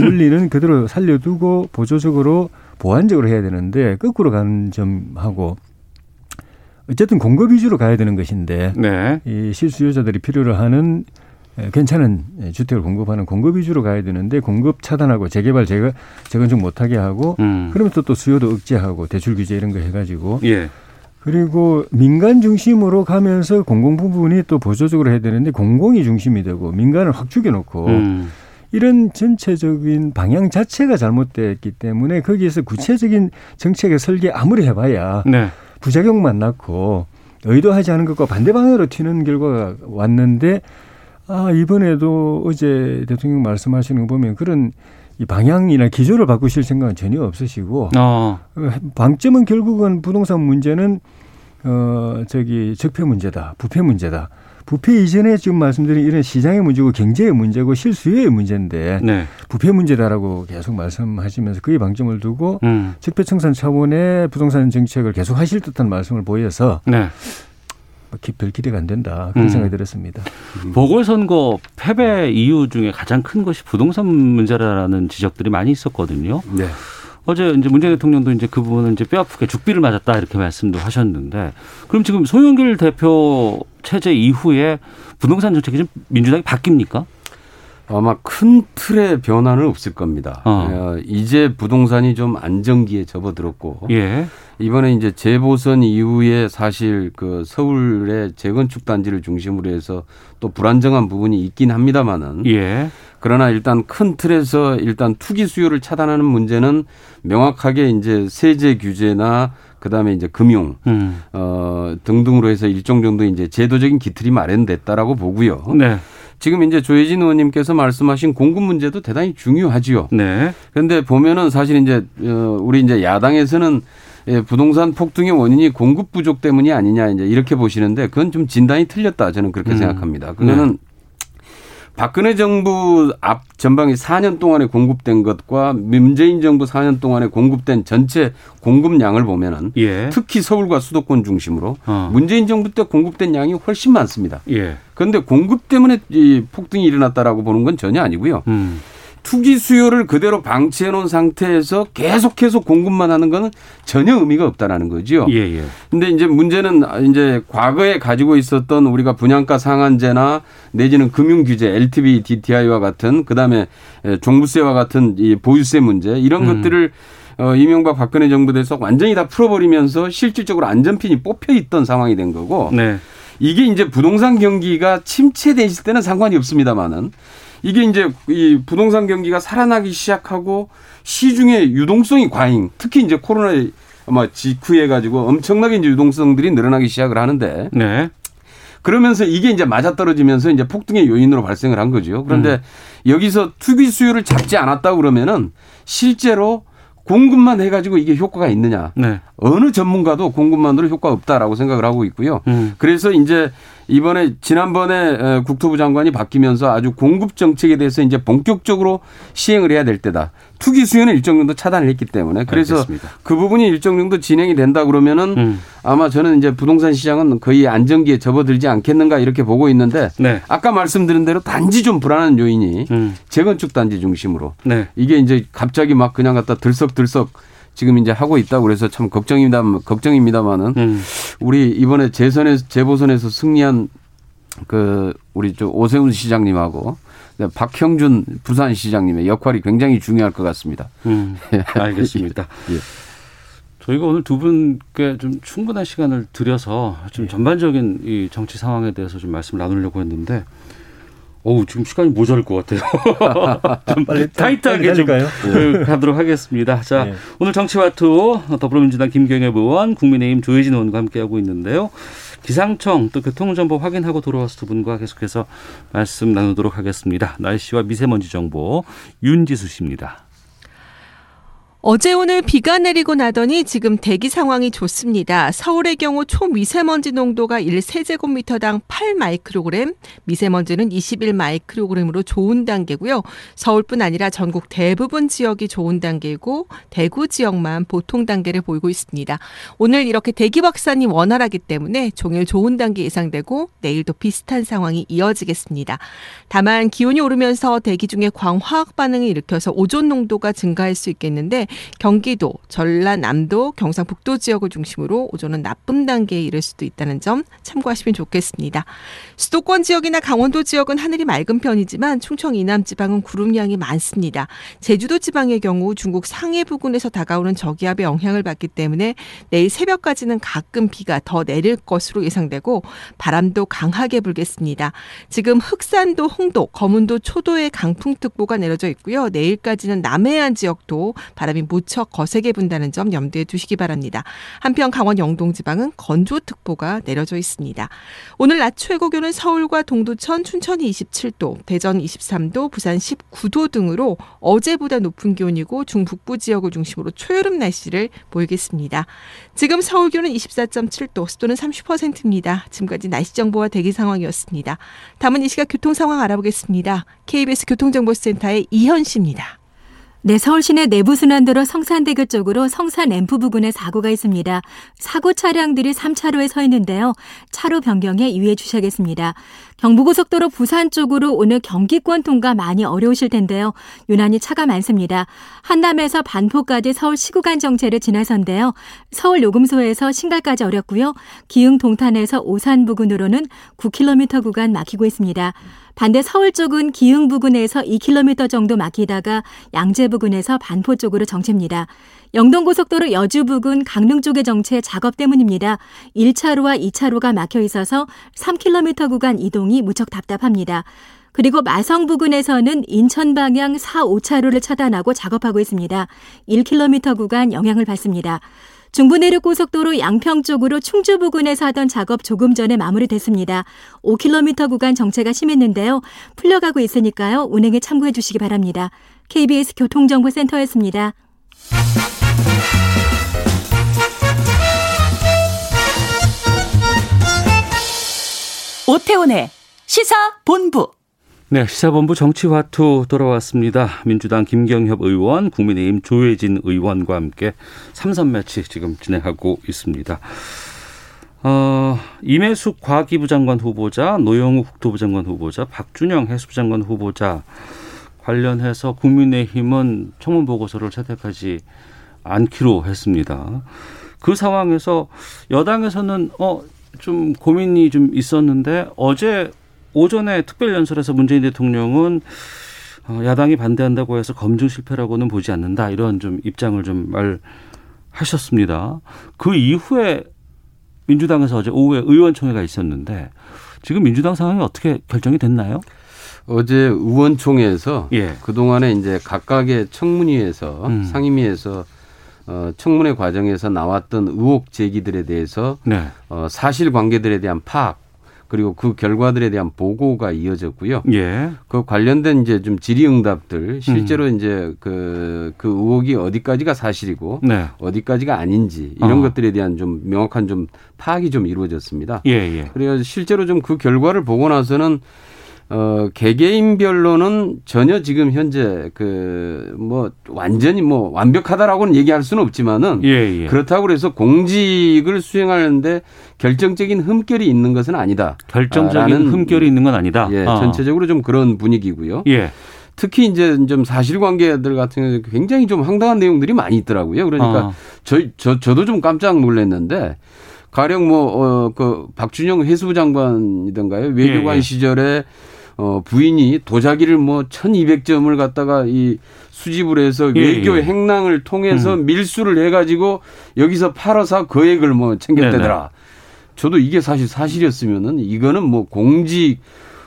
원리는 그대로 살려두고 보조적으로 보완적으로 해야 되는데 거꾸로 가는 점하고 어쨌든 공급 위주로 가야 되는 것인데 네. 이 실수요자들이 필요로 하는 에, 괜찮은 에, 주택을 공급하는 공급 위주로 가야 되는데 공급 차단하고 재개발 재건, 재건축 못하게 하고 음. 그러면서 또 수요도 억제하고 대출 규제 이런 거 해가지고 예. 그리고 민간 중심으로 가면서 공공 부분이 또 보조적으로 해야 되는데 공공이 중심이 되고 민간을 확 죽여놓고 음. 이런 전체적인 방향 자체가 잘못됐기 때문에 거기에서 구체적인 정책의 설계 아무리 해봐야 네. 부작용만 낳고 의도하지 않은 것과 반대 방향으로 튀는 결과가 왔는데 아 이번에도 어제 대통령 말씀하시는 거 보면 그런 이 방향이나 기조를 바꾸실 생각은 전혀 없으시고 어. 방점은 결국은 부동산 문제는 어 저기 적폐 문제다, 부패 문제다. 부패 이전에 지금 말씀드린 이런 시장의 문제고 경제의 문제고 실수요의 문제인데 네. 부패 문제다라고 계속 말씀하시면서 그에 방점을 두고 음. 적폐청산 차원의 부동산 정책을 계속 하실 듯한 말씀을 보여서 네. 뭐 기- 별 기대가 안 된다 그런 음. 생각이 들었습니다. 보궐선거 패배 이유 중에 가장 큰 것이 부동산 문제라는 지적들이 많이 있었거든요. 네. 어제 이제 문재인 대통령도 이제 그 부분은 이제 뼈아프게 죽비를 맞았다 이렇게 말씀도 하셨는데 그럼 지금 송영길 대표 체제 이후에 부동산 정책이 좀 민주당이 바뀝니까? 아마 큰 틀의 변화는 없을 겁니다. 어. 어, 이제 부동산이 좀 안정기에 접어들었고 예. 이번에 이제 재보선 이후에 사실 그 서울의 재건축 단지를 중심으로 해서 또 불안정한 부분이 있긴 합니다만은 예. 그러나 일단 큰 틀에서 일단 투기 수요를 차단하는 문제는 명확하게 이제 세제 규제나 그 그다음에 이제 금융 음. 어 등등으로 해서 일정 정도 이제 제도적인 기틀이 마련됐다라고 보고요. 네. 지금 이제 조혜진 의원님께서 말씀하신 공급 문제도 대단히 중요하지요. 네. 그런데 보면은 사실 이제 어 우리 이제 야당에서는 예, 부동산 폭등의 원인이 공급 부족 때문이 아니냐 이제 이렇게 보시는데 그건 좀 진단이 틀렸다 저는 그렇게 음. 생각합니다. 그거는 네. 박근혜 정부 앞 전방위 4년 동안에 공급된 것과 문재인 정부 4년 동안에 공급된 전체 공급량을 보면은 예. 특히 서울과 수도권 중심으로 어. 문재인 정부 때 공급된 양이 훨씬 많습니다. 예. 그런데 공급 때문에 이 폭등이 일어났다라고 보는 건 전혀 아니고요. 음. 투기 수요를 그대로 방치해 놓은 상태에서 계속해서 공급만 하는 거는 전혀 의미가 없다라는 거죠. 예, 예. 근데 이제 문제는 이제 과거에 가지고 있었던 우리가 분양가 상한제나 내지는 금융 규제, LTV, DTI와 같은 그다음에 종부세와 같은 이 보유세 문제 이런 음. 것들을 어, 이명박 박근혜 정부 에서 완전히 다 풀어버리면서 실질적으로 안전핀이 뽑혀 있던 상황이 된 거고. 네. 이게 이제 부동산 경기가 침체되실 때는 상관이 없습니다만은 이게 이제 이 부동산 경기가 살아나기 시작하고 시중의 유동성이 과잉, 특히 이제 코로나 아마 직후에 가지고 엄청나게 이제 유동성들이 늘어나기 시작을 하는데. 네. 그러면서 이게 이제 맞아떨어지면서 이제 폭등의 요인으로 발생을 한 거죠. 그런데 음. 여기서 투기 수요를 잡지 않았다 그러면은 실제로 공급만 해가지고 이게 효과가 있느냐. 네. 어느 전문가도 공급만으로 효과 없다라고 생각을 하고 있고요. 음. 그래서 이제 이번에 지난번에 국토부 장관이 바뀌면서 아주 공급 정책에 대해서 이제 본격적으로 시행을 해야 될 때다. 투기 수요는 일정 정도 차단을 했기 때문에 그래서 알겠습니다. 그 부분이 일정 정도 진행이 된다 그러면은 음. 아마 저는 이제 부동산 시장은 거의 안정기에 접어들지 않겠는가 이렇게 보고 있는데 네. 아까 말씀드린 대로 단지 좀 불안한 요인이 음. 재건축 단지 중심으로 네. 이게 이제 갑자기 막 그냥 갖다 들썩들썩 지금 이제 하고 있다고 그래서 참 걱정입니다. 걱정입니다만은 음. 우리 이번에 재선에 재보선에서 승리한 그 우리 저 오세훈 시장님하고 박형준 부산시장님의 역할이 굉장히 중요할 것 같습니다. 음, 알겠습니다. 예. 저희가 오늘 두 분께 좀 충분한 시간을 들여서 좀 예. 전반적인 이 정치 상황에 대해서 좀 말씀을 나누려고 했는데 어우 지금 시간이 모자랄 것 같아요. 좀 빨리 타이트하게 좀 네. 가도록 하겠습니다. 자 네. 오늘 정치와투 더불어민주당 김경엽 의원, 국민의힘 조혜진 의원과 함께하고 있는데요. 기상청 또 교통정보 확인하고 돌아와서 두 분과 계속해서 말씀 나누도록 하겠습니다. 날씨와 미세먼지 정보 윤지수 씨입니다. 어제 오늘 비가 내리고 나더니 지금 대기 상황이 좋습니다. 서울의 경우 초미세먼지 농도가 1세제곱미터당 8마이크로그램, 미세먼지는 21마이크로그램으로 좋은 단계고요. 서울뿐 아니라 전국 대부분 지역이 좋은 단계고 대구 지역만 보통 단계를 보이고 있습니다. 오늘 이렇게 대기 확산이 원활하기 때문에 종일 좋은 단계 예상되고 내일도 비슷한 상황이 이어지겠습니다. 다만 기온이 오르면서 대기 중에 광화학 반응을 일으켜서 오존 농도가 증가할 수 있겠는데 경기도, 전라남도, 경상북도 지역을 중심으로 오전은 나쁨 단계에 이를 수도 있다는 점 참고하시면 좋겠습니다. 수도권 지역이나 강원도 지역은 하늘이 맑은 편이지만 충청 이남 지방은 구름량이 많습니다. 제주도 지방의 경우 중국 상해 부근에서 다가오는 저기압의 영향을 받기 때문에 내일 새벽까지는 가끔 비가 더 내릴 것으로 예상되고 바람도 강하게 불겠습니다. 지금 흑산도, 홍도, 거문도, 초도에 강풍특보가 내려져 있고요. 내일까지는 남해안 지역도 바람이 무척 거세게 분다는 점 염두에 두시기 바랍니다. 한편 강원 영동 지방은 건조특보가 내려져 있습니다. 오늘 낮 최고 기온은 서울과 동두천, 춘천이 27도, 대전 23도, 부산 19도 등으로 어제보다 높은 기온이고 중북부 지역을 중심으로 초여름 날씨를 보이겠습니다. 지금 서울 기온은 24.7도, 습도는 30%입니다. 지금까지 날씨 정보와 대기 상황이었습니다. 다음은 이 시각 교통 상황 알아보겠습니다. KBS 교통정보센터의 이현 씨입니다. 네, 서울 시내 내부순환도로 성산대교 쪽으로 성산 램프 부근에 사고가 있습니다. 사고 차량들이 3차로에 서 있는데요. 차로 변경에 유의해 주셔야겠습니다. 경부고속도로 부산 쪽으로 오늘 경기권 통과 많이 어려우실 텐데요. 유난히 차가 많습니다. 한남에서 반포까지 서울 시구간 정체를 지나선데요. 서울 요금소에서 신갈까지 어렵고요. 기흥 동탄에서 오산 부근으로는 9km 구간 막히고 있습니다. 반대 서울 쪽은 기흥 부근에서 2km 정도 막히다가 양재 부근에서 반포 쪽으로 정체입니다. 영동고속도로 여주 부근 강릉 쪽의 정체 작업 때문입니다. 1차로와 2차로가 막혀 있어서 3km 구간 이동이 무척 답답합니다. 그리고 마성 부근에서는 인천 방향 4, 5차로를 차단하고 작업하고 있습니다. 1km 구간 영향을 받습니다. 중부내륙 고속도로 양평 쪽으로 충주 부근에서 하던 작업 조금 전에 마무리됐습니다. 5km 구간 정체가 심했는데요. 풀려가고 있으니까요. 운행에 참고해 주시기 바랍니다. KBS 교통정보센터였습니다. 오태훈의 시사 본부. 네, 시사본부 정치화투 돌아왔습니다. 민주당 김경협 의원, 국민의힘 조혜진 의원과 함께 삼선 매치 지금 진행하고 있습니다. 어, 임혜숙 과기부 장관 후보자, 노영우 국토부 장관 후보자, 박준영 해수부 장관 후보자 관련해서 국민의힘은 청문 보고서를 채택하지 않기로 했습니다. 그 상황에서 여당에서는 어, 좀 고민이 좀 있었는데 어제 오전에 특별 연설에서 문재인 대통령은 어, 야당이 반대한다고 해서 검증 실패라고는 보지 않는다 이런 좀 입장을 좀 말하셨습니다. 그 이후에 민주당에서 어제 오후에 의원총회가 있었는데 지금 민주당 상황이 어떻게 결정이 됐나요? 어제 의원총회에서 예. 그 동안에 이제 각각의 청문위에서 음. 상임위에서 어, 청문회 과정에서 나왔던 의혹 제기들에 대해서 네. 어, 사실 관계들에 대한 파악 그리고 그 결과들에 대한 보고가 이어졌고요. 예. 그 관련된 이제 좀 질의응답들 실제로 음. 이제 그, 그 의혹이 어디까지가 사실이고 네. 어디까지가 아닌지 이런 어. 것들에 대한 좀 명확한 좀 파악이 좀 이루어졌습니다. 예, 예. 그래서 실제로 좀 그 결과를 보고 나서는 어, 개개인별로는 전혀 지금 현재 그 뭐 완전히 뭐 완벽하다라고는 얘기할 수는 없지만은 예, 예. 그렇다고 그래서 공직을 수행하는데 결정적인 흠결이 있는 것은 아니다. 결정적인 흠결이 있는 건 아니다. 예, 어. 전체적으로 좀 그런 분위기고요. 예. 특히 이제 좀 사실관계들 같은 경우 굉장히 좀 황당한 내용들이 많이 있더라고요. 그러니까 어. 저, 저 저도 좀 깜짝 놀랐는데 가령 뭐 어 그 박준영 해수부 장관이던가요 외교관 예, 예. 시절에 어, 부인이 도자기를 뭐 1200점을 갖다가 이 수집을 해서 예, 외교 예. 행랑을 통해서 음. 밀수를 해가지고 여기서 팔아서 거액을 뭐 챙겼대더라. 네네. 저도 이게 사실 사실이었으면은 이거는 뭐 공직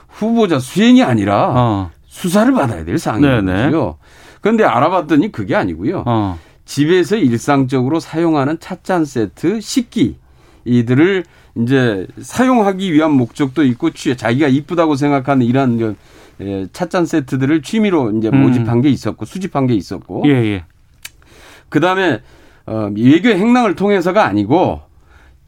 후보자 수행이 아니라 어. 수사를 받아야 될 상황이거든요. 그런데 알아봤더니 그게 아니고요. 어. 집에서 일상적으로 사용하는 찻잔 세트, 식기 이들을 이제 사용하기 위한 목적도 있고 취 자기가 이쁘다고 생각하는 이러한 예, 찻잔 세트들을 취미로 이제 음. 모집한 음. 게 있었고 수집한 게 있었고 예, 예. 그다음에 어, 외교 행랑을 통해서가 아니고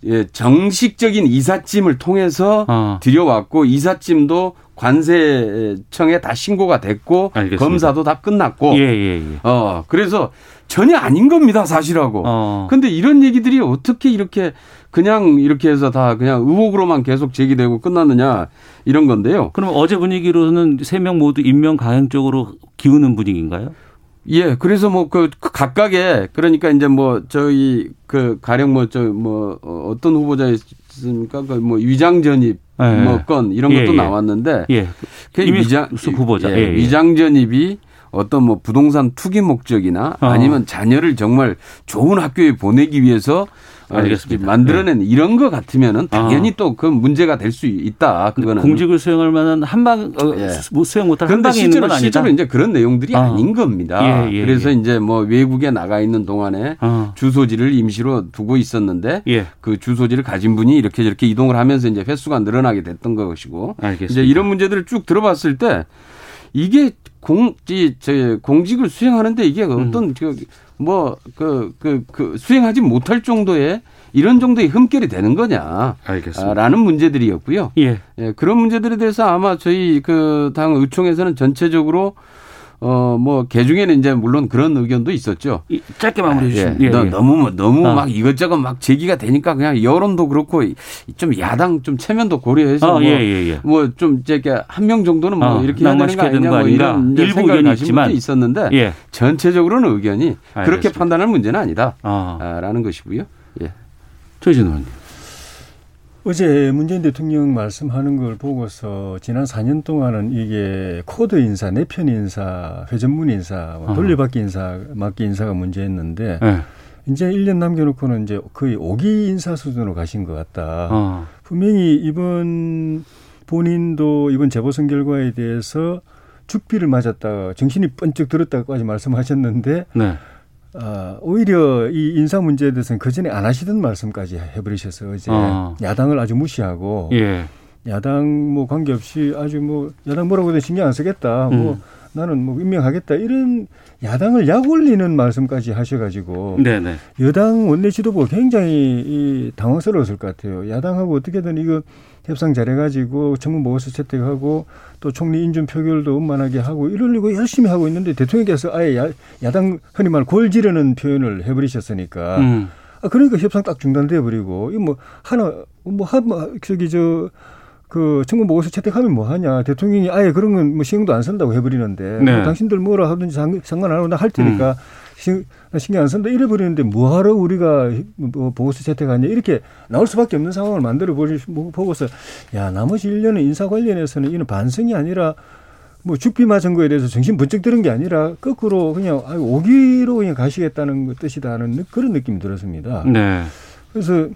예, 정식적인 이삿짐을 통해서 어. 들여왔고 이삿짐도 관세청에 다 신고가 됐고 알겠습니다. 검사도 다 끝났고 예, 예, 예. 어 그래서 전혀 아닌 겁니다 사실하고 어. 근데 이런 얘기들이 어떻게 이렇게 그냥 이렇게 해서 다 그냥 의혹으로만 계속 제기되고 끝났느냐 이런 건데요. 그럼 어제 분위기로는 세 명 모두 임명 가행 쪽으로 기우는 분위기인가요? 예, 그래서 뭐그 그 각각의 그러니까 이제 뭐 저희 그 가령 뭐 저뭐 뭐 어떤 후보자였습니까? 그뭐 위장 전입 예. 뭐건 이런 것도 예, 예. 나왔는데 예. 그 위장 후보자 예, 예, 위장 전입이 어떤 뭐 부동산 투기 목적이나 어. 아니면 자녀를 정말 좋은 학교에 보내기 위해서 어, 알겠습니다. 만들어낸 네. 이런 거 같으면은 당연히 아. 또그 문제가 될 수 있다. 그거는 공직을 수행할 만한 한방 어, 예. 수행 못할 한방에 있는 건 아니다. 실제로 이제 그런 내용들이 아. 닌 겁니다. 예, 예, 그래서 예. 이제 뭐 외국에 나가 있는 동안에 아. 주소지를 임시로 두고 있었는데 예. 그 주소지를 가진 분이 이렇게 저렇게 이동을 하면서 이제 횟수가 늘어나게 됐던 것이고 알겠습니다. 이제 이런 문제들을 쭉 들어봤을 때 이게 공, 이, 저, 공직을 수행하는데 이게 음. 어떤, 음. 그, 뭐, 그, 그, 그, 수행하지 못할 정도의 이런 정도의 흠결이 되는 거냐. 알겠습니다. 라는 문제들이었고요. 예. 예. 그런 문제들에 대해서 아마 저희 그 당 의총에서는 전체적으로 어, 뭐, 개 중에는 이제 물론 그런 의견도 있었죠. 짧게 마무리해 주시면. 예, 예, 예. 너무, 뭐, 너무 아. 막 이것저것 막 제기가 되니까 그냥 여론도 그렇고 좀 야당 좀 체면도 고려해서 아, 뭐, 예, 예, 예. 뭐좀 이렇게 한명 정도는 뭐 아, 이렇게 되는 거 아니냐 뭐 이런 일부 가신 분도 있었는데 예. 전체적으로는 의견이 알겠습니다. 그렇게 판단할 문제는 아니다. 아. 라는 것이고요. 예. 조진 의원님. 어제 문재인 대통령 말씀하는 걸 보고서 지난 4년 동안은 이게 코드 인사, 내편 인사, 회전문 인사, 뭐 돌려막기 인사, 맡기 인사가 문제였는데 네. 이제 1년 남겨놓고는 이제 거의 오기 인사 수준으로 가신 것 같다. 어. 분명히 이번 본인도 이번 재보선 결과에 대해서 죽비를 맞았다, 정신이 번쩍 들었다까지 말씀하셨는데 네. 아, 오히려 이 인사 문제에 대해서는 그 전에 안 하시던 말씀까지 해버리셔서 이제 어. 야당을 아주 무시하고 예. 야당 뭐 관계없이 아주 뭐 야당 뭐라고 해도 신경 안 쓰겠다. 뭐 음. 나는 뭐 임명하겠다 이런 야당을 약 올리는 말씀까지 하셔가지고 네네. 여당 원내 지도부 굉장히 이 당황스러웠을 것 같아요. 야당하고 어떻게든 이거 협상 잘해가지고 청문 보고서 채택하고 또 총리 인준 표결도 원만하게 하고 이러려고 열심히 하고 있는데 대통령께서 아예 야, 야당 흔히 말 골지르는 표현을 해버리셨으니까 음. 아 그러니까 협상 딱 중단돼 버리고 이 뭐 하나 뭐 한 저기 저 그 청문 보고서 채택하면 뭐 하냐 대통령이 아예 그런 건 뭐 신경도 안 쓴다고 해버리는데 네. 뭐 당신들 뭐라 하든지 상- 상관 안 하고 나 할 테니까 신, 나 신경 안 쓴다 이래 버리는데 뭐하러 우리가 뭐 보고서 채택하냐 이렇게 나올 수밖에 없는 상황을 만들어 버리 보고서 야 나머지 1년은 인사 관련해서는 이는 반성이 아니라 뭐 죽비 맞은 거에 대해서 정신 번쩍 들은 게 아니라 거꾸로 그냥 아유, 오기로 그냥 가시겠다는 그 뜻이다는 느- 그런 느낌이 들었습니다. 네. 그래서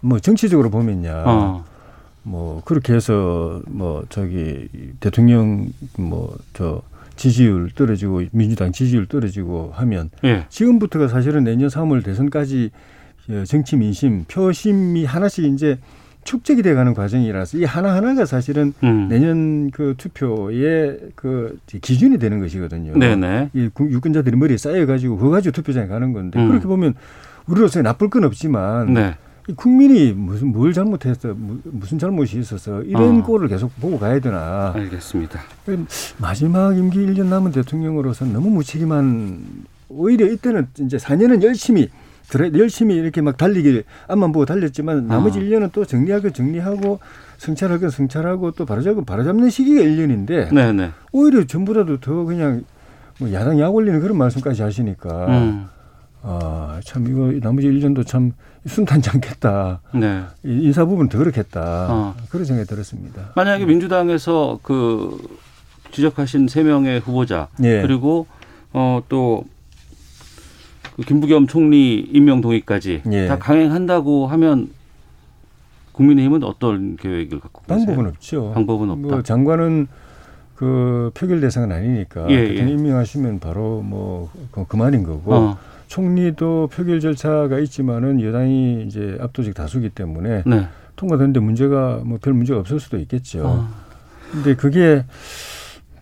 뭐 정치적으로 보면요. 어. 뭐 그렇게 해서 뭐 저기 대통령 뭐 저 지지율 떨어지고 민주당 지지율 떨어지고 하면 예. 지금부터가 사실은 내년 3월 대선까지 어, 정치 민심 표심이 하나씩 이제 축적이 돼가는 과정이라서 이 하나 하나가 사실은 음. 내년 그 투표의 그 기준이 되는 것이거든요. 네네. 이 구- 유권자들이 머리에 쌓여가지고 그거 가지고 투표장에 가는 건데 음. 그렇게 보면 우리로서 나쁠 건 없지만 네. 이 국민이 무슨 뭘 잘못했어 무- 무슨 잘못이 있어서 이런 어. 꼴을 계속 보고 가야 되나 알겠습니다. 마지막 임기 1년 남은 대통령으로서는 너무 무책임한 오히려 이때는 이제 4년은 열심히 그래 열심히 이렇게 막 달리길 앞만 보고 달렸지만 나머지 어. 1년은 또 정리하고 성찰할 건 성찰하고 또 바로잡은 바로잡는 시기가 1년인데 네네. 오히려 전보다도 더 그냥 뭐 야당 약 올리는 그런 말씀까지 하시니까 음. 아, 참 이거 나머지 1년도 참 순탄치 않겠다. 네. 이 인사 부분 더 그렇겠다. 어. 그런 생각이 들었습니다. 만약에 민주당에서 그 지적하신 세 명의 후보자 예. 그리고 어 또 그 김부겸 총리 임명 동의까지 예. 다 강행한다고 하면 국민의힘은 어떤 계획을 갖고 계세요? 방법은 없죠. 방법은 없다. 뭐 장관은 그 표결 대상은 아니니까 예, 예. 임명하시면 바로 뭐 그- 그만인 거고 어. 총리도 표결 절차가 있지만은 여당이 이제 압도적 다수기 때문에 네. 통과되는데 문제가 뭐 별 문제가 없을 수도 있겠죠. 어. 근데 그게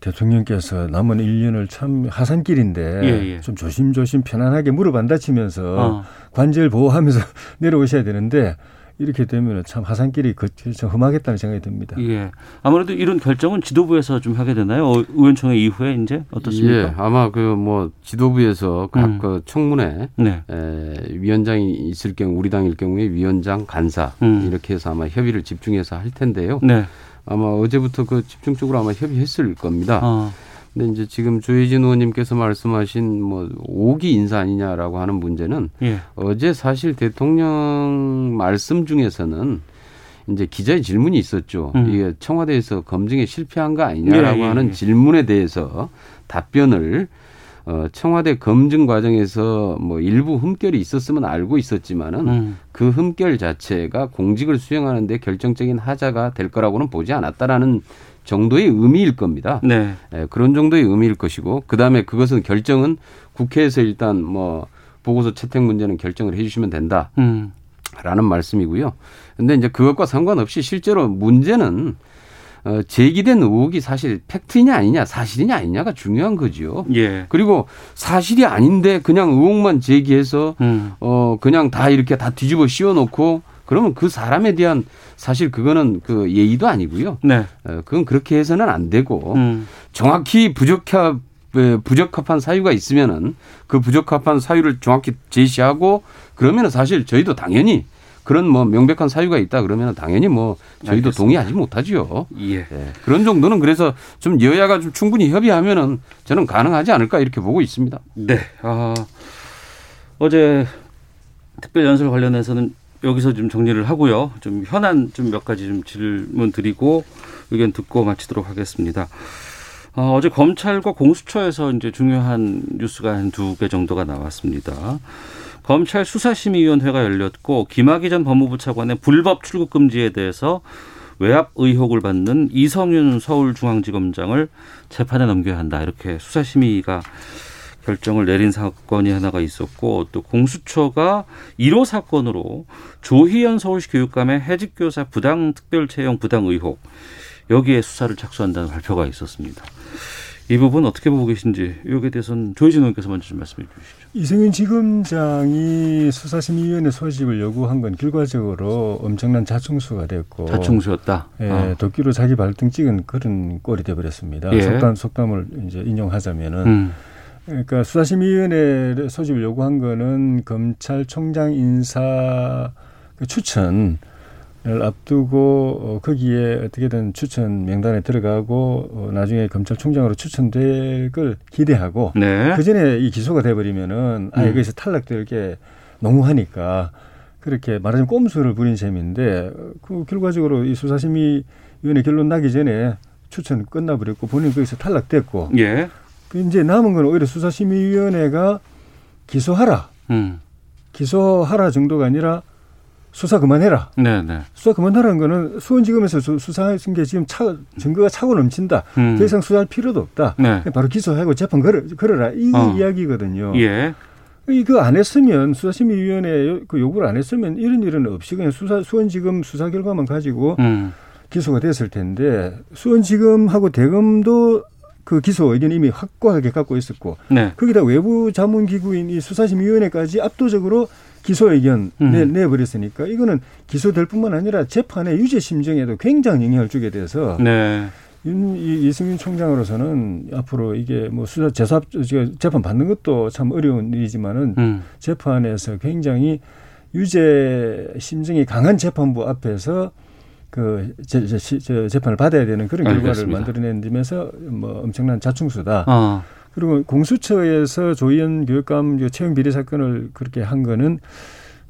대통령께서 남은 1년을 참 하산길인데 예, 예. 좀 조심조심 편안하게 무릎 안 다치면서 어. 관절 보호하면서 내려오셔야 되는데 이렇게 되면 참 하산길이 그- 좀 험하겠다는 생각이 듭니다. 예. 아무래도 이런 결정은 지도부에서 좀 하게 되나요? 어, 의원총회 이후에 이제 어떻습니까? 예, 아마 그 뭐 지도부에서 각 음. 그 청문회 네. 에, 위원장이 있을 경우 우리 당일 경우에 위원장 간사 음. 이렇게 해서 아마 협의를 집중해서 할 텐데요. 네. 아마 어제부터 그 집중적으로 아마 협의했을 겁니다. 어. 근데 이제 지금 조혜진 의원님께서 말씀하신 뭐 5기 인사 아니냐라고 하는 문제는 예. 어제 사실 대통령 말씀 중에서는 이제 기자의 질문이 있었죠. 음. 이게 청와대에서 검증에 실패한 거 아니냐라고 예, 예, 하는 예. 질문에 대해서 답변을 어, 청와대 검증 과정에서 뭐 일부 흠결이 있었으면 알고 있었지만은 음. 그 흠결 자체가 공직을 수행하는데 결정적인 하자가 될 거라고는 보지 않았다라는 정도의 의미일 겁니다. 네. 예, 그런 정도의 의미일 것이고 그다음에 그것은 결정은 국회에서 일단 뭐 보고서 채택 문제는 결정을 해 주시면 된다. 음. 라는 말씀이고요. 근데 이제 그것과 상관없이 실제로 문제는 어, 제기된 의혹이 사실 팩트이냐 아니냐 사실이냐 아니냐가 중요한 거지요. 예. 그리고 사실이 아닌데 그냥 의혹만 제기해서 음. 어 그냥 다 이렇게 다 뒤집어 씌워놓고 그러면 그 사람에 대한 사실 그거는 그 예의도 아니고요. 네. 어, 그건 그렇게 해서는 안 되고 음. 정확히 부적합 에, 부적합한 사유가 있으면은 그 부적합한 사유를 정확히 제시하고 그러면은 사실 저희도 당연히 그런 뭐 명백한 사유가 있다 그러면은 당연히 뭐 저희도 알겠습니다. 동의하지 못하지요. 예. 예, 그런 정도는 그래서 좀 여야가 좀 충분히 협의하면은 저는 가능하지 않을까 이렇게 보고 있습니다. 네. 아, 어제 특별 연설 관련해서는 여기서 좀 정리를 하고요. 좀 현안 좀 몇 가지 좀 질문 드리고 의견 듣고 마치도록 하겠습니다. 어, 어제 검찰과 공수처에서 이제 중요한 뉴스가 한 두 개 정도가 나왔습니다. 검찰 수사심의위원회가 열렸고 김학의 전 법무부 차관의 불법 출국 금지에 대해서 외압 의혹을 받는 이성윤 서울중앙지검장을 재판에 넘겨야 한다 이렇게 수사심의가 결정을 내린 사건이 하나가 있었고 또 공수처가 1호 사건으로 조희연 서울시 교육감의 해직교사 부당 특별 채용 부당 의혹 여기에 수사를 착수한다는 발표가 있었습니다. 이 부분 어떻게 보고 계신지 여기에 대해서는 조희진 의원께서 먼저 좀 말씀해 주시죠. 이승윤 지검장이 수사심의위원회 소집을 요구한 건 결과적으로 엄청난 자충수가 됐고 자충수였다. 예, 어. 도끼로 자기 발등 찍은 그런 꼴이 돼버렸습니다. 예. 속담 속담을 이제 인용하자면은 음. 그러니까 수사심의위원회 소집을 요구한 거는 검찰총장 인사 그 추천을 앞두고 어, 거기에 어떻게든 추천 명단에 들어가고 어, 나중에 검찰총장으로 추천될 걸 기대하고 네. 그 전에 이 기소가 돼버리면은 아 음. 여기서 탈락될 게 너무하니까 그렇게 말하자면 꼼수를 부린 셈인데 그 결과적으로 이 수사심의위원회 결론 나기 전에 추천 끝나버렸고 본인 거기서 탈락됐고 예. 그 이제 남은 건 오히려 수사심의위원회가 기소하라 음. 기소하라 정도가 아니라 수사 그만해라. 네, 네. 수사 그만하라는 거는 수원지검에서 수- 수사한 게 지금 차, 증거가 차고 넘친다. 음. 더 이상 수사할 필요도 없다. 네. 바로 기소하고 재판 걸어, 걸어라. 이 어. 이야기거든요. 예. 이거 안 했으면 수사심의위원회 요- 그 요구를 안 했으면 이런 일은 없이 그냥 수사 수원지검 수사 결과만 가지고 음. 기소가 됐을 텐데 수원지검하고 대검도 그 기소 의견 이미 확고하게 갖고 있었고 네. 거기다 외부 자문 기구인 이 수사심의위원회까지 압도적으로 기소 의견 음. 내, 내버렸으니까 이거는 기소될 뿐만 아니라 재판의 유죄 심정에도 굉장히 영향을 주게 돼서 네. 윤, 이, 이승윤 총장으로서는 앞으로 이게 뭐 수사 재사 재판 받는 것도 참 어려운 일이지만은 음. 재판에서 굉장히 유죄 심정이 강한 재판부 앞에서 그 제, 제, 시- 저 재판을 받아야 되는 그런 결과를 점에서 뭐 엄청난 자충수다. 어. 그리고 공수처에서 조희연 교육감 그 채용 비리 사건을 그렇게 한 거는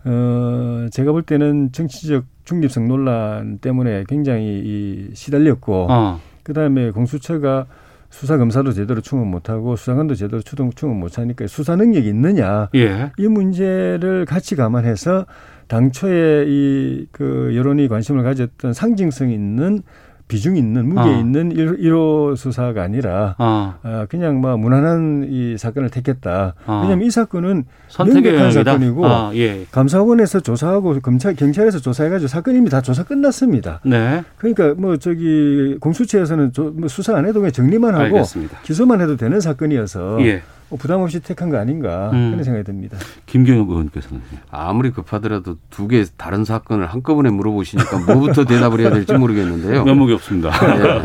어 제가 볼 때는 정치적 중립성 논란 때문에 굉장히 이 시달렸고 어. 그다음에 공수처가 수사 검사도 제대로 충원 못하고 수사관도 제대로 추동 충원 못하니까 수사 능력이 있느냐 예. 이 문제를 같이 감안해서 당초에 이 그 여론이 관심을 가졌던 상징성 있는 비중 있는 무게 어. 있는 일 1호 수사가 아니라 어. 아, 그냥 뭐 무난한 이 사건을 택했다. 어. 왜냐하면 이 사건은 명백한. 사건이고 아, 예. 감사원에서 조사하고 검찰 경찰에서 조사해가지고 사건 이미 다 조사 끝났습니다. 네. 그러니까 뭐 저기 공수처에서는 조, 뭐 수사 안 해도 그냥 정리만 하고 알겠습니다. 기소만 해도 되는 사건이어서 예. 뭐 부담 없이 택한 거 아닌가 음. 그런 생각이 듭니다. 김경엽 의원께서는 아무리 급하더라도 두 개 다른 사건을 한꺼번에 물어보시니까 뭐부터 대답을 해야 될지 모르겠는데요. 면목이 없습니다.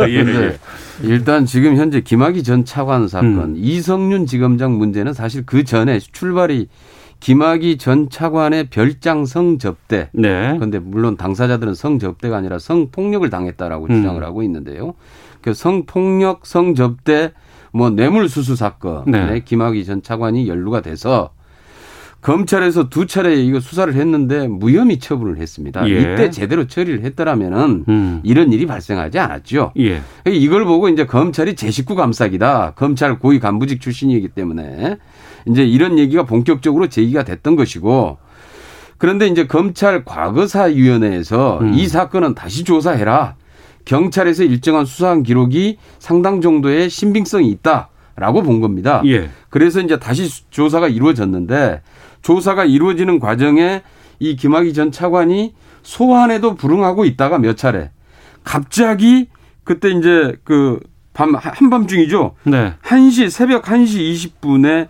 예, 예, 근데 예. 일단 지금 현재 김학의 전 차관 사건, 음. 이성윤 지검장 문제는 사실 그 전에 출발이 김학의 전 차관의 별장 성접대. 네. 그런데 물론 당사자들은 성접대가 아니라 성폭력을 당했다라고 음. 주장을 하고 있는데요. 그 성폭력, 성접대, 뭐 뇌물수수 사건에 네. 김학의 전 차관이 연루가 돼서 검찰에서 두 차례 이거 수사를 했는데 무혐의 처분을 했습니다. 예. 이때 제대로 처리를 했더라면은 음. 이런 일이 발생하지 않았죠. 예. 이걸 보고 이제 검찰이 제 식구 감싸기다. 검찰 고위 간부직 출신이기 때문에 이제 이런 얘기가 본격적으로 제기가 됐던 것이고 그런데 이제 검찰 과거사위원회에서 음. 이 사건은 다시 조사해라. 경찰에서 일정한 수사한 기록이 상당 정도의 신빙성이 있다라고 본 겁니다. 예. 그래서 이제 다시 수- 조사가 이루어졌는데 조사가 이루어지는 과정에 이 김학의 전 차관이 소환에도 불응하고 있다가 몇 차례 갑자기 그때 이제 그 밤 한밤중이죠. 네. 1시 새벽 1시 20분에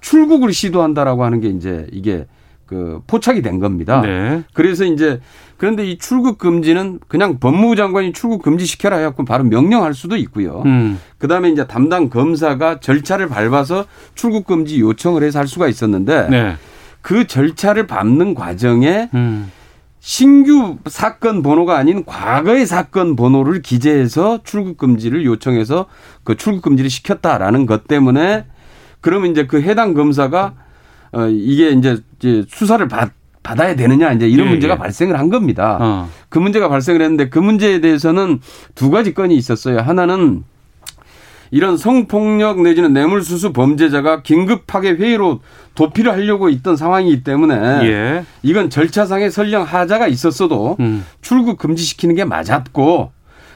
출국을 시도한다라고 하는 게 이제 이게 그 포착이 된 겁니다. 네. 그래서 이제 그런데 이 출국 금지는 그냥 법무부 장관이 출국 금지 시켜라 해갖고 바로 명령할 수도 있고요. 음. 그 다음에 이제 담당 검사가 절차를 밟아서 출국 금지 요청을 해서 할 수가 있었는데 네. 그 절차를 밟는 과정에 음. 신규 사건 번호가 아닌 과거의 사건 번호를 기재해서 출국 금지를 요청해서 그 출국 금지를 시켰다라는 것 때문에 그러면 이제 그 해당 검사가 어 이게 이제 이제 수사를 받 받아야 되느냐 이제 이런 예, 문제가 예. 발생을 한 겁니다. 어. 그 문제가 발생을 했는데 그 문제에 대해서는 두 가지 건이 있었어요. 하나는 이런 성폭력 내지는 뇌물수수 범죄자가 긴급하게 회의로 도피를 하려고 있던 상황이기 때문에 예. 이건 절차상의 설령 하자가 있었어도 음. 출국 금지시키는 게 맞았고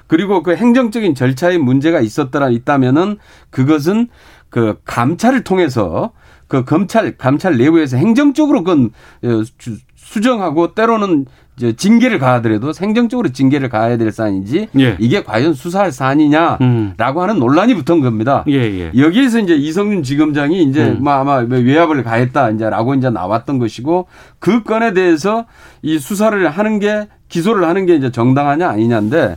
그리고 그 행정적인 절차에 문제가 있었더라 있다면은 그것은 그 감찰을 통해서 그 검찰 감찰 내부에서 행정적으로 그건 어, 주- 수정하고 때로는 이제 징계를 가하더라도 행정적으로 징계를 가해야 될 사안인지 예. 이게 과연 수사할 사안이냐라고 음. 하는 논란이 붙은 겁니다. 예, 예. 여기에서 이제 이성윤 지검장이 이제 음. 뭐 아마 외압을 가했다 이제라고 이제 나왔던 것이고 그 건에 대해서 이 수사를 하는 게 기소를 하는 게 이제 정당하냐 아니냐인데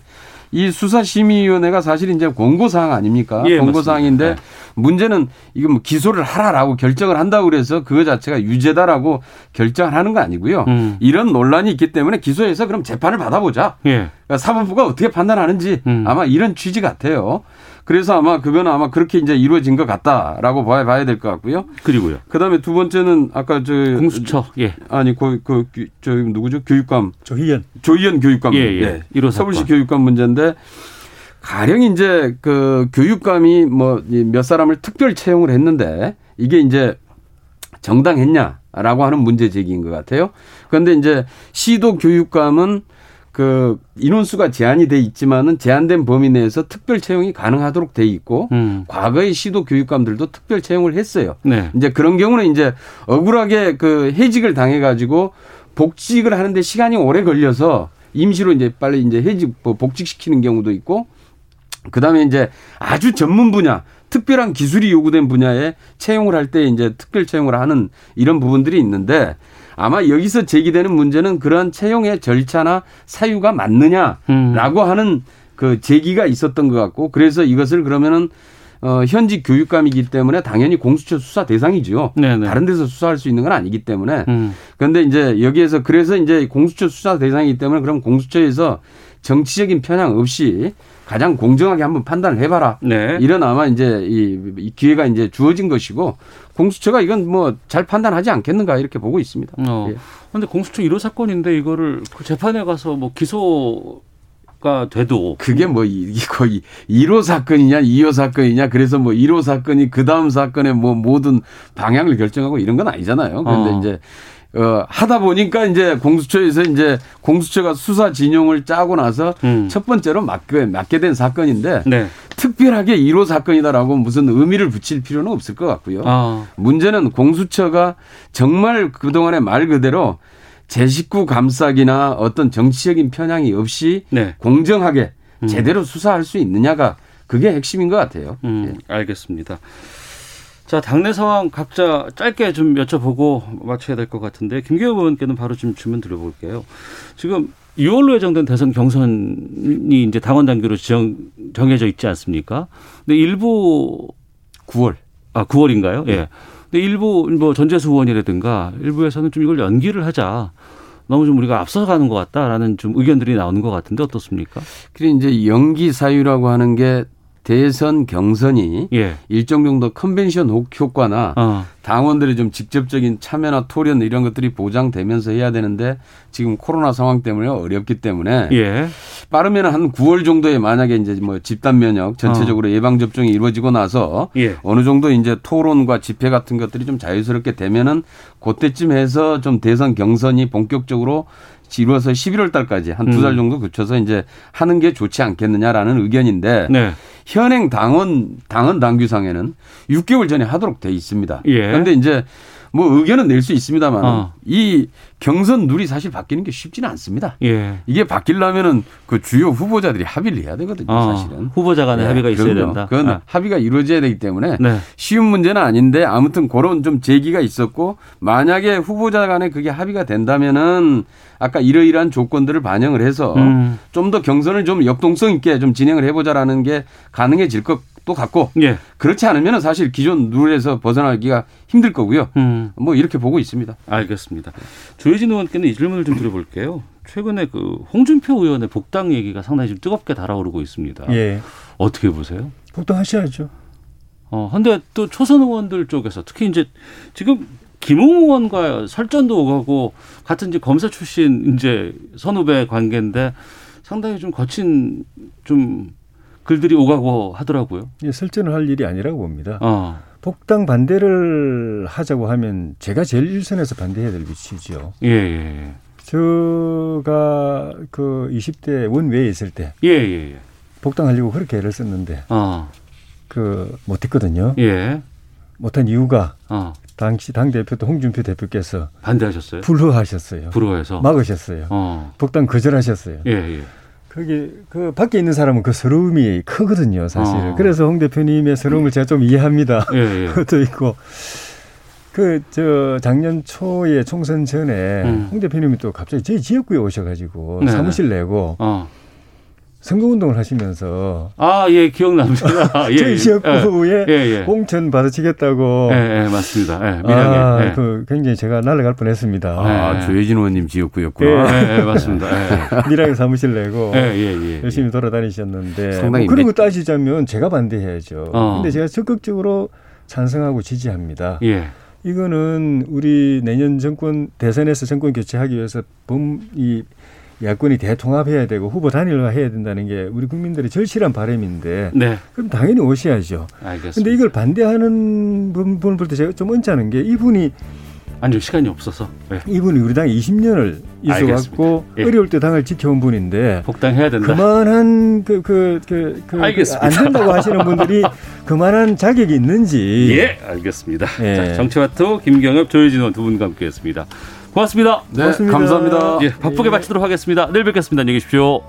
이 수사심의위원회가 사실 이제 공고사항 아닙니까? 예, 공고사항인데 맞습니다. 문제는 이거 뭐 기소를 하라라고 결정을 한다고 그래서 그거 자체가 유죄다라고 결정을 하는 거 아니고요. 음. 이런 논란이 있기 때문에 기소해서 그럼 재판을 받아보자. 예. 그러니까 사법부가 어떻게 판단하는지 음. 아마 이런 취지 같아요. 그래서 아마 그거는 아마 그렇게 이제 이루어진 것 같다라고 봐야, 봐야 될 것 같고요. 그리고요. 그 다음에 두 번째는 아까 저. 공수처. 예. 아니, 그, 그, 그, 저, 누구죠? 교육감. 조희연. 조희연 교육감. 예, 예. 일호 사건. 서울시 교육감 문제인데 가령 이제 그 교육감이 뭐 몇 사람을 특별 채용을 했는데 이게 이제 정당했냐라고 하는 문제 제기인 것 같아요. 그런데 이제 시도 교육감은 그 인원수가 제한이 돼 있지만은 제한된 범위 내에서 특별 채용이 가능하도록 돼 있고 음. 과거의 시도 교육감들도 특별 채용을 했어요. 네. 이제 그런 경우는 이제 억울하게 그 해직을 당해 가지고 복직을 하는데 시간이 오래 걸려서 임시로 이제 빨리 이제 해직 뭐 복직시키는 경우도 있고 그다음에 이제 아주 전문 분야 특별한 기술이 요구된 분야에 채용을 할 때 이제 특별 채용을 하는 이런 부분들이 있는데 아마 여기서 제기되는 문제는 그러한 채용의 절차나 사유가 맞느냐라고 하는 그 제기가 있었던 것 같고 그래서 이것을 그러면은 어, 현직 교육감이기 때문에 당연히 공수처 수사 대상이죠. 네네. 다른 데서 수사할 수 있는 건 아니기 때문에. 음. 그런데 이제 여기에서 그래서 이제 공수처 수사 대상이기 때문에 그럼 공수처에서 정치적인 편향 없이 가장 공정하게 한번 판단을 해봐라. 네. 이런 아마 이제 이, 이 기회가 이제 주어진 것이고 공수처가 이건 뭐 잘 판단하지 않겠는가 이렇게 보고 있습니다. 어. 예. 근데 공수처 1호 사건인데 이거를 그 재판에 가서 뭐 기소 가 돼도 그게 뭐 이- 거의 1호 사건이냐 2호 사건이냐 그래서 뭐 1호 사건이 그 다음 사건의 뭐 모든 방향을 결정하고 이런 건 아니잖아요. 그런데 어. 이제 어, 하다 보니까 이제 공수처에서 이제 공수처가 수사 진영을 짜고 나서 첫 번째로 맡게, 맡게 된 사건인데 음. 네. 특별하게 1호 사건이다라고 무슨 의미를 붙일 필요는 없을 것 같고요. 아. 문제는 공수처가 정말 그동안의 말 그대로 제 식구 감싸기나 어떤 정치적인 편향이 없이 네. 공정하게 제대로 수사할 수 있느냐가 그게 핵심인 것 같아요. 음, 알겠습니다. 자, 당내 상황 각자 짧게 좀 여쭤보고 마쳐야 될 것 같은데 김기호 의원께는 바로 좀 질문 드려볼게요. 지금 6월로 예정된 대선 경선이 이제 당원 단계로 정, 정해져 있지 않습니까? 근데 일부 9월. 아, 9월인가요? 예. 근데 일부 뭐 전재수 의원이라든가 일부에서는 좀 이걸 연기를 하자. 너무 좀 우리가 앞서가는 것 같다라는 좀 의견들이 나오는 것 같은데 어떻습니까? 그리고 이제 연기 사유라고 하는 게 대선 경선이 예. 일정 정도 컨벤션 효- 효과나 어. 당원들의 좀 직접적인 참여나 토론 이런 것들이 보장되면서 해야 되는데 지금 코로나 상황 때문에 어렵기 때문에 예. 빠르면 한 9월 정도에 만약에 이제 뭐 집단 면역 전체적으로 예방 접종이 이루어지고 나서 예. 어느 정도 이제 토론과 집회 같은 것들이 좀 자유스럽게 되면은 그때쯤 해서 좀 대선 경선이 본격적으로 이루어서 11월 달까지 한 두달 음. 정도 그쳐서 이제 하는 게 좋지 않겠느냐라는 의견인데 네. 현행 당원 당헌 당규상에는 6개월 전에 하도록 돼 있습니다. 예. 그런데 이제 뭐 의견은 낼 수 있습니다만 어. 이 경선 룰이 사실 바뀌는 게 쉽지는 않습니다. 예. 이게 바뀌려면은 그 주요 후보자들이 합의를 해야 되거든요, 어, 사실은. 후보자 간의 예, 합의가 있어야 그럼요. 된다. 그건 아. 합의가 이루어져야 되기 때문에 네. 쉬운 문제는 아닌데 아무튼 그런 좀 제기가 있었고 만약에 후보자 간에 그게 합의가 된다면은 아까 이러이러한 조건들을 반영을 해서 음. 좀더 경선을 좀 역동성 있게 좀 진행을 해보자라는 게 가능해질 것 도 같고 예. 그렇지 않으면 사실 기존 룰에서 벗어나기가 힘들 거고요. 음. 뭐 이렇게 보고 있습니다. 알겠습니다. 조혜진 의원께는 이 질문을 좀 드려볼게요. 최근에 그 홍준표 의원의 복당 얘기가 상당히 좀 뜨겁게 달아오르고 있습니다. 예. 어떻게 보세요? 복당하셔야죠. 어, 근데 또 초선 의원들 쪽에서 특히 이제 지금 김웅 의원과 설전도 오가고 같은 이제 검사 출신 이제 선후배 관계인데 상당히 좀 거친 좀 글들이 오가고 하더라고요. 예, 설전을 할 일이 아니라고 봅니다. 어. 복당 반대를 하자고 하면 제가 제일 일선에서 반대해야 될 위치죠. 예, 예. 제가 그 20대 원외에 있을 때 예, 예, 예. 복당하려고 그렇게 애를 썼는데 어. 그 못했거든요. 예. 못한 이유가 어. 당시 당 대표도 홍준표 대표께서 반대하셨어요. 불허하셨어요. 불허해서 막으셨어요. 어. 복당 거절하셨어요. 예, 예. 거기 그 밖에 있는 사람은 그 서러움이 크거든요, 사실. 어. 그래서 홍 대표님의 서러움을 제가 좀 이해합니다. 예, 예. 그것도 있고. 그 저 작년 초에 총선 전에 음. 홍 대표님이 또 갑자기 저희 지역구에 오셔가지고 네네. 사무실 내고 어. 선거운동을 하시면서 아, 예, 기억납니다. 예, 저희 예. 지역구에 예, 예. 공천 받으시겠다고. 예, 예, 맞습니다. 예, 밀양에. 아, 예. 그 굉장히 제가 날아갈 뻔했습니다. 아, 네. 조혜진 의원님 지역구였구나. 예, 예, 맞습니다. 예. 미라에 사무실 내고 예, 예, 예. 열심히 돌아다니셨는데 상당히 뭐 그런 몇- 거 따지자면 제가 반대해야죠. 어. 근데 제가 적극적으로 찬성하고 지지합니다. 예. 이거는 우리 내년 정권 대선에서 정권 교체하기 위해서 범이 야권이 대통합해야 되고 후보 단일화해야 된다는 게 우리 국민들의 절실한 바람인데 네. 그럼 당연히 오셔야죠. 알겠습니다. 근데 이걸 반대하는 부분을 볼 때 제가 좀 언짢은 게 이분이 아니요, 시간이 없어서. 예. 이분이 우리 당에 20년을 있어갖고 알겠습니다. 예. 어려울 때 당을 지켜온 분인데 복당해야 된다. 그만한 그 그그그 알겠습니다. 안 된다고 하시는 분들이 그만한 자격이 있는지 예, 알겠습니다. 예. 자, 정치와투 김경엽, 조혜진 의원 두 분과 함께했습니다. 고맙습니다. 네, 감사합니다. 예, 바쁘게 마치도록 하겠습니다. 내일 뵙겠습니다. 안녕히 계십시오.